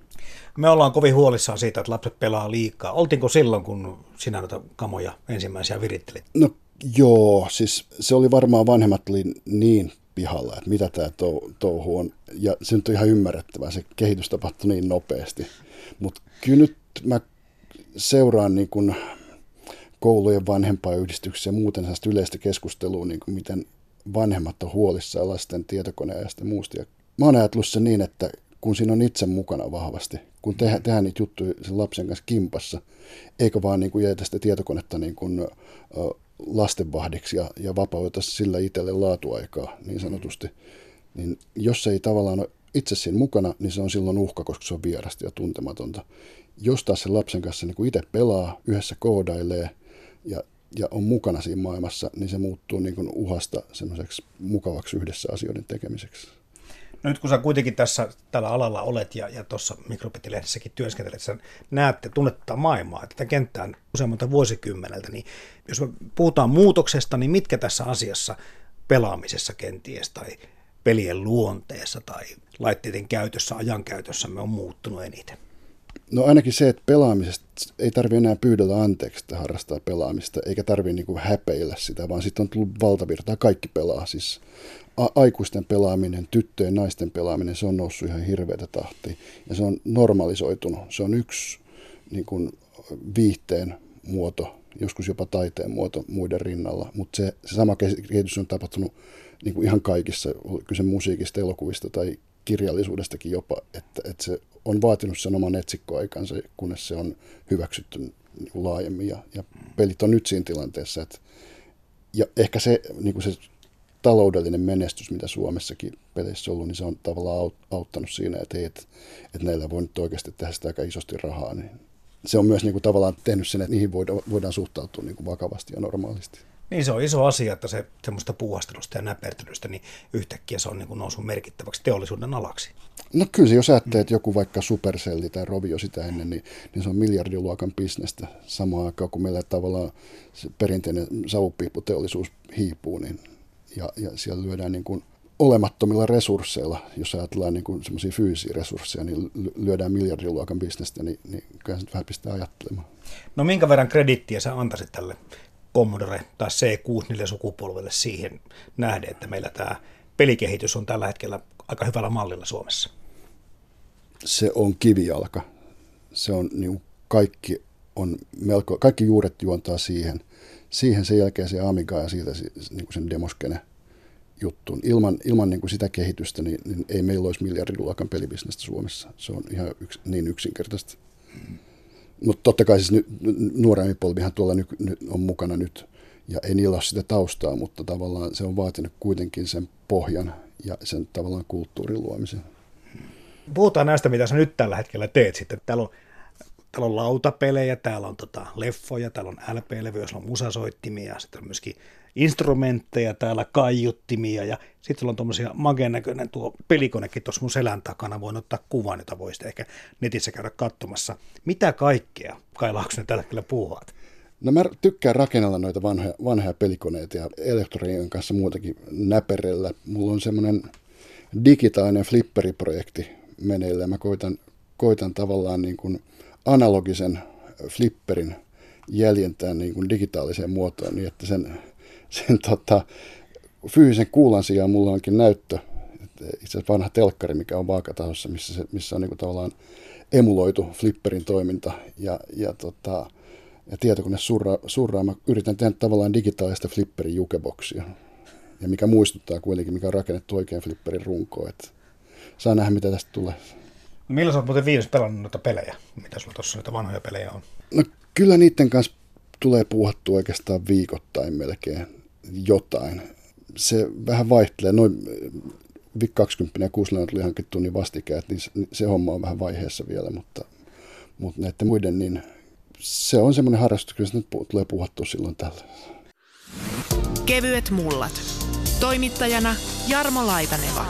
Me ollaan kovin huolissaan siitä, että lapset pelaa liikaa. Oltiinko silloin, kun sinä noita kamoja ensimmäisiä virittelit? No joo, siis se oli varmaan vanhemmat oli niin pihalla, että mitä tämä touhu on. Ja se nyt on ihan ymmärrettävää, se kehitys tapahtui niin nopeasti. Mutta kyllä nyt mä seuraan niin kun koulujen vanhempayhdistyksiä ja muuten sellaista yleistä keskustelua, niin kuin miten vanhemmat on huolissaan lasten tietokoneajasta ja muusta. Ja mä oon ajatellut sen niin, että kun siinä on itse mukana vahvasti, kun tehdään, tehdään niitä juttuja sen lapsen kanssa kimpassa, eikä vaan niin kuin jätä sitä tietokonetta niin kuin, lastenvahdiksi ja, ja vapauta sillä itselle laatuaikaa niin sanotusti, niin jos ei tavallaan ole itse siinä mukana, niin se on silloin uhka, koska se on vierasta ja tuntematonta. Jos taas sen lapsen kanssa niin kuin itse pelaa, yhdessä koodailee ja, ja on mukana siinä maailmassa, niin se muuttuu niin kuin uhasta semmoiseksi mukavaksi yhdessä asioiden tekemiseksi. Nyt kun sä kuitenkin tässä tällä alalla olet ja, ja tuossa mikrobiottilehdessäkin työskentelet, sä näette, tunnetta maailmaa, tätä kenttää useammalta vuosikymmeneltä, niin jos me puhutaan muutoksesta, niin mitkä tässä asiassa pelaamisessa kenties tai pelien luonteessa tai laitteiden käytössä, ajankäytössä me on muuttunut eniten? No ainakin se, että pelaamisesta ei tarvi enää pyydellä anteeksi, että harrastaa pelaamista, eikä tarvi niinku häpeillä sitä, vaan sitten on tullut valtavirtaa, kaikki pelaa. Siis a- aikuisten pelaaminen, tyttöjen, naisten pelaaminen, se on noussut ihan hirveätä tahtia. Ja se on normalisoitunut. Se on yksi niin kuin, viihteen muoto, joskus jopa taiteen muoto muiden rinnalla. Mutta se, se sama kehitys on tapahtunut niin kuin ihan kaikissa, kyse musiikista, elokuvista tai kirjallisuudestakin jopa, että, että se on vaatinut sen oman etsikkoaikansa, kunnes se on hyväksytty niin kuin laajemmin. Ja, ja pelit on nyt siinä tilanteessa, että ja ehkä se, niin kuin se taloudellinen menestys, mitä Suomessakin peleissä on ollut, niin se on tavallaan auttanut siinä, että, hei, että, että näillä voi nyt oikeasti tehdä sitä aika isosti rahaa. Niin se on myös niin kuin, tavallaan tehnyt sen, että niihin voidaan, voidaan suhtautua niin kuin vakavasti ja normaalisti. Niin se on iso asia, että se semmoista puuhastelusta ja näpertelystä, niin yhtäkkiä se on niin kuin noussut merkittäväksi teollisuuden alaksi. No kyllä se, jos ajattelee, että joku vaikka Supercelli tai Rovio sitä ennen, niin, niin se on miljardiluokan bisnestä samaan aikaan, kun meillä tavallaan se perinteinen savupiipputeollisuus hiipuu, niin ja, ja siellä lyödään niin kuin olemattomilla resursseilla, jos ajatellaan niin semmoisia fyysisiä resursseja, niin lyödään miljardiluokan bisnestä, niin, niin kyllä se vähän pistää ajattelemaan. No minkä verran kredittiä sä antaisit tälle Commodore tai C64 sukupolvelle siihen nähden, että meillä tämä pelikehitys on tällä hetkellä aika hyvällä mallilla Suomessa? Se on kivijalka. Se on niin kaikki, on melko, kaikki juuret juontaa siihen – siihen sen jälkeen se Amiga ja siitä niin kuin sen demoskene juttuun. Ilman, ilman niin kuin sitä kehitystä niin, niin ei meillä olisi miljardiluokan pelibisnestä Suomessa. Se on ihan yks, niin yksinkertaista. Mm. Mutta totta kai siis nuorempi polvihan tuolla ny, ny, on mukana nyt ja ei niillä ole sitä taustaa, mutta tavallaan se on vaatinut kuitenkin sen pohjan ja sen tavallaan kulttuurin luomisen. Puhutaan näistä, mitä sä nyt tällä hetkellä teet sitten. Täällä on täällä on lautapelejä, täällä on tota leffoja, täällä on LP-levy, jossa on musasoittimia, sitten on myöskin instrumentteja, täällä kaiuttimia ja sitten on tuommoisia mageen näköinen tuo pelikonekin tuossa mun selän takana, voin ottaa kuvan, jota voisitte ehkä netissä käydä katsomassa. Mitä kaikkea Kai Laaksonen tällä hetkellä puhuat? No mä tykkään rakennella noita vanhoja, vanhoja pelikoneita ja elektroniikan kanssa muutakin näperellä. Mulla on semmoinen digitaalinen flipperiprojekti meneillä. Mä koitan, koitan tavallaan niin kuin analogisen flipperin jäljentää niin kuin digitaaliseen muotoon niin, että sen, sen tota, fyysisen kuulan sijaan mulla onkin näyttö, itse asiassa vanha telkkari, mikä on vaakatahossa, missä, se, missä on niin kuin tavallaan emuloitu flipperin toiminta ja, ja, tota, ja tietokone surraa, surraa. Mä yritän tehdä tavallaan digitaalista flipperin jukeboksia, ja mikä muistuttaa kuitenkin, mikä on rakennettu oikein flipperin runkoon. Että saa nähdä, mitä tästä tulee. Milloin sä oot muuten viimeis pelannut noita pelejä? Mitä sulla tuossa noita vanhoja pelejä on? No kyllä niiden kanssa tulee puhuttua oikeastaan viikoittain melkein jotain. Se vähän vaihtelee. Noin VIC 20 ja 6 tuli hankittu niin vastikään, niin se homma on vähän vaiheessa vielä, mutta, mutta näiden muiden niin se on semmoinen harrastus, kyllä se nyt tulee puhuttua silloin tällä. Kevyet mullat. Toimittajana Jarmo Laitaneva.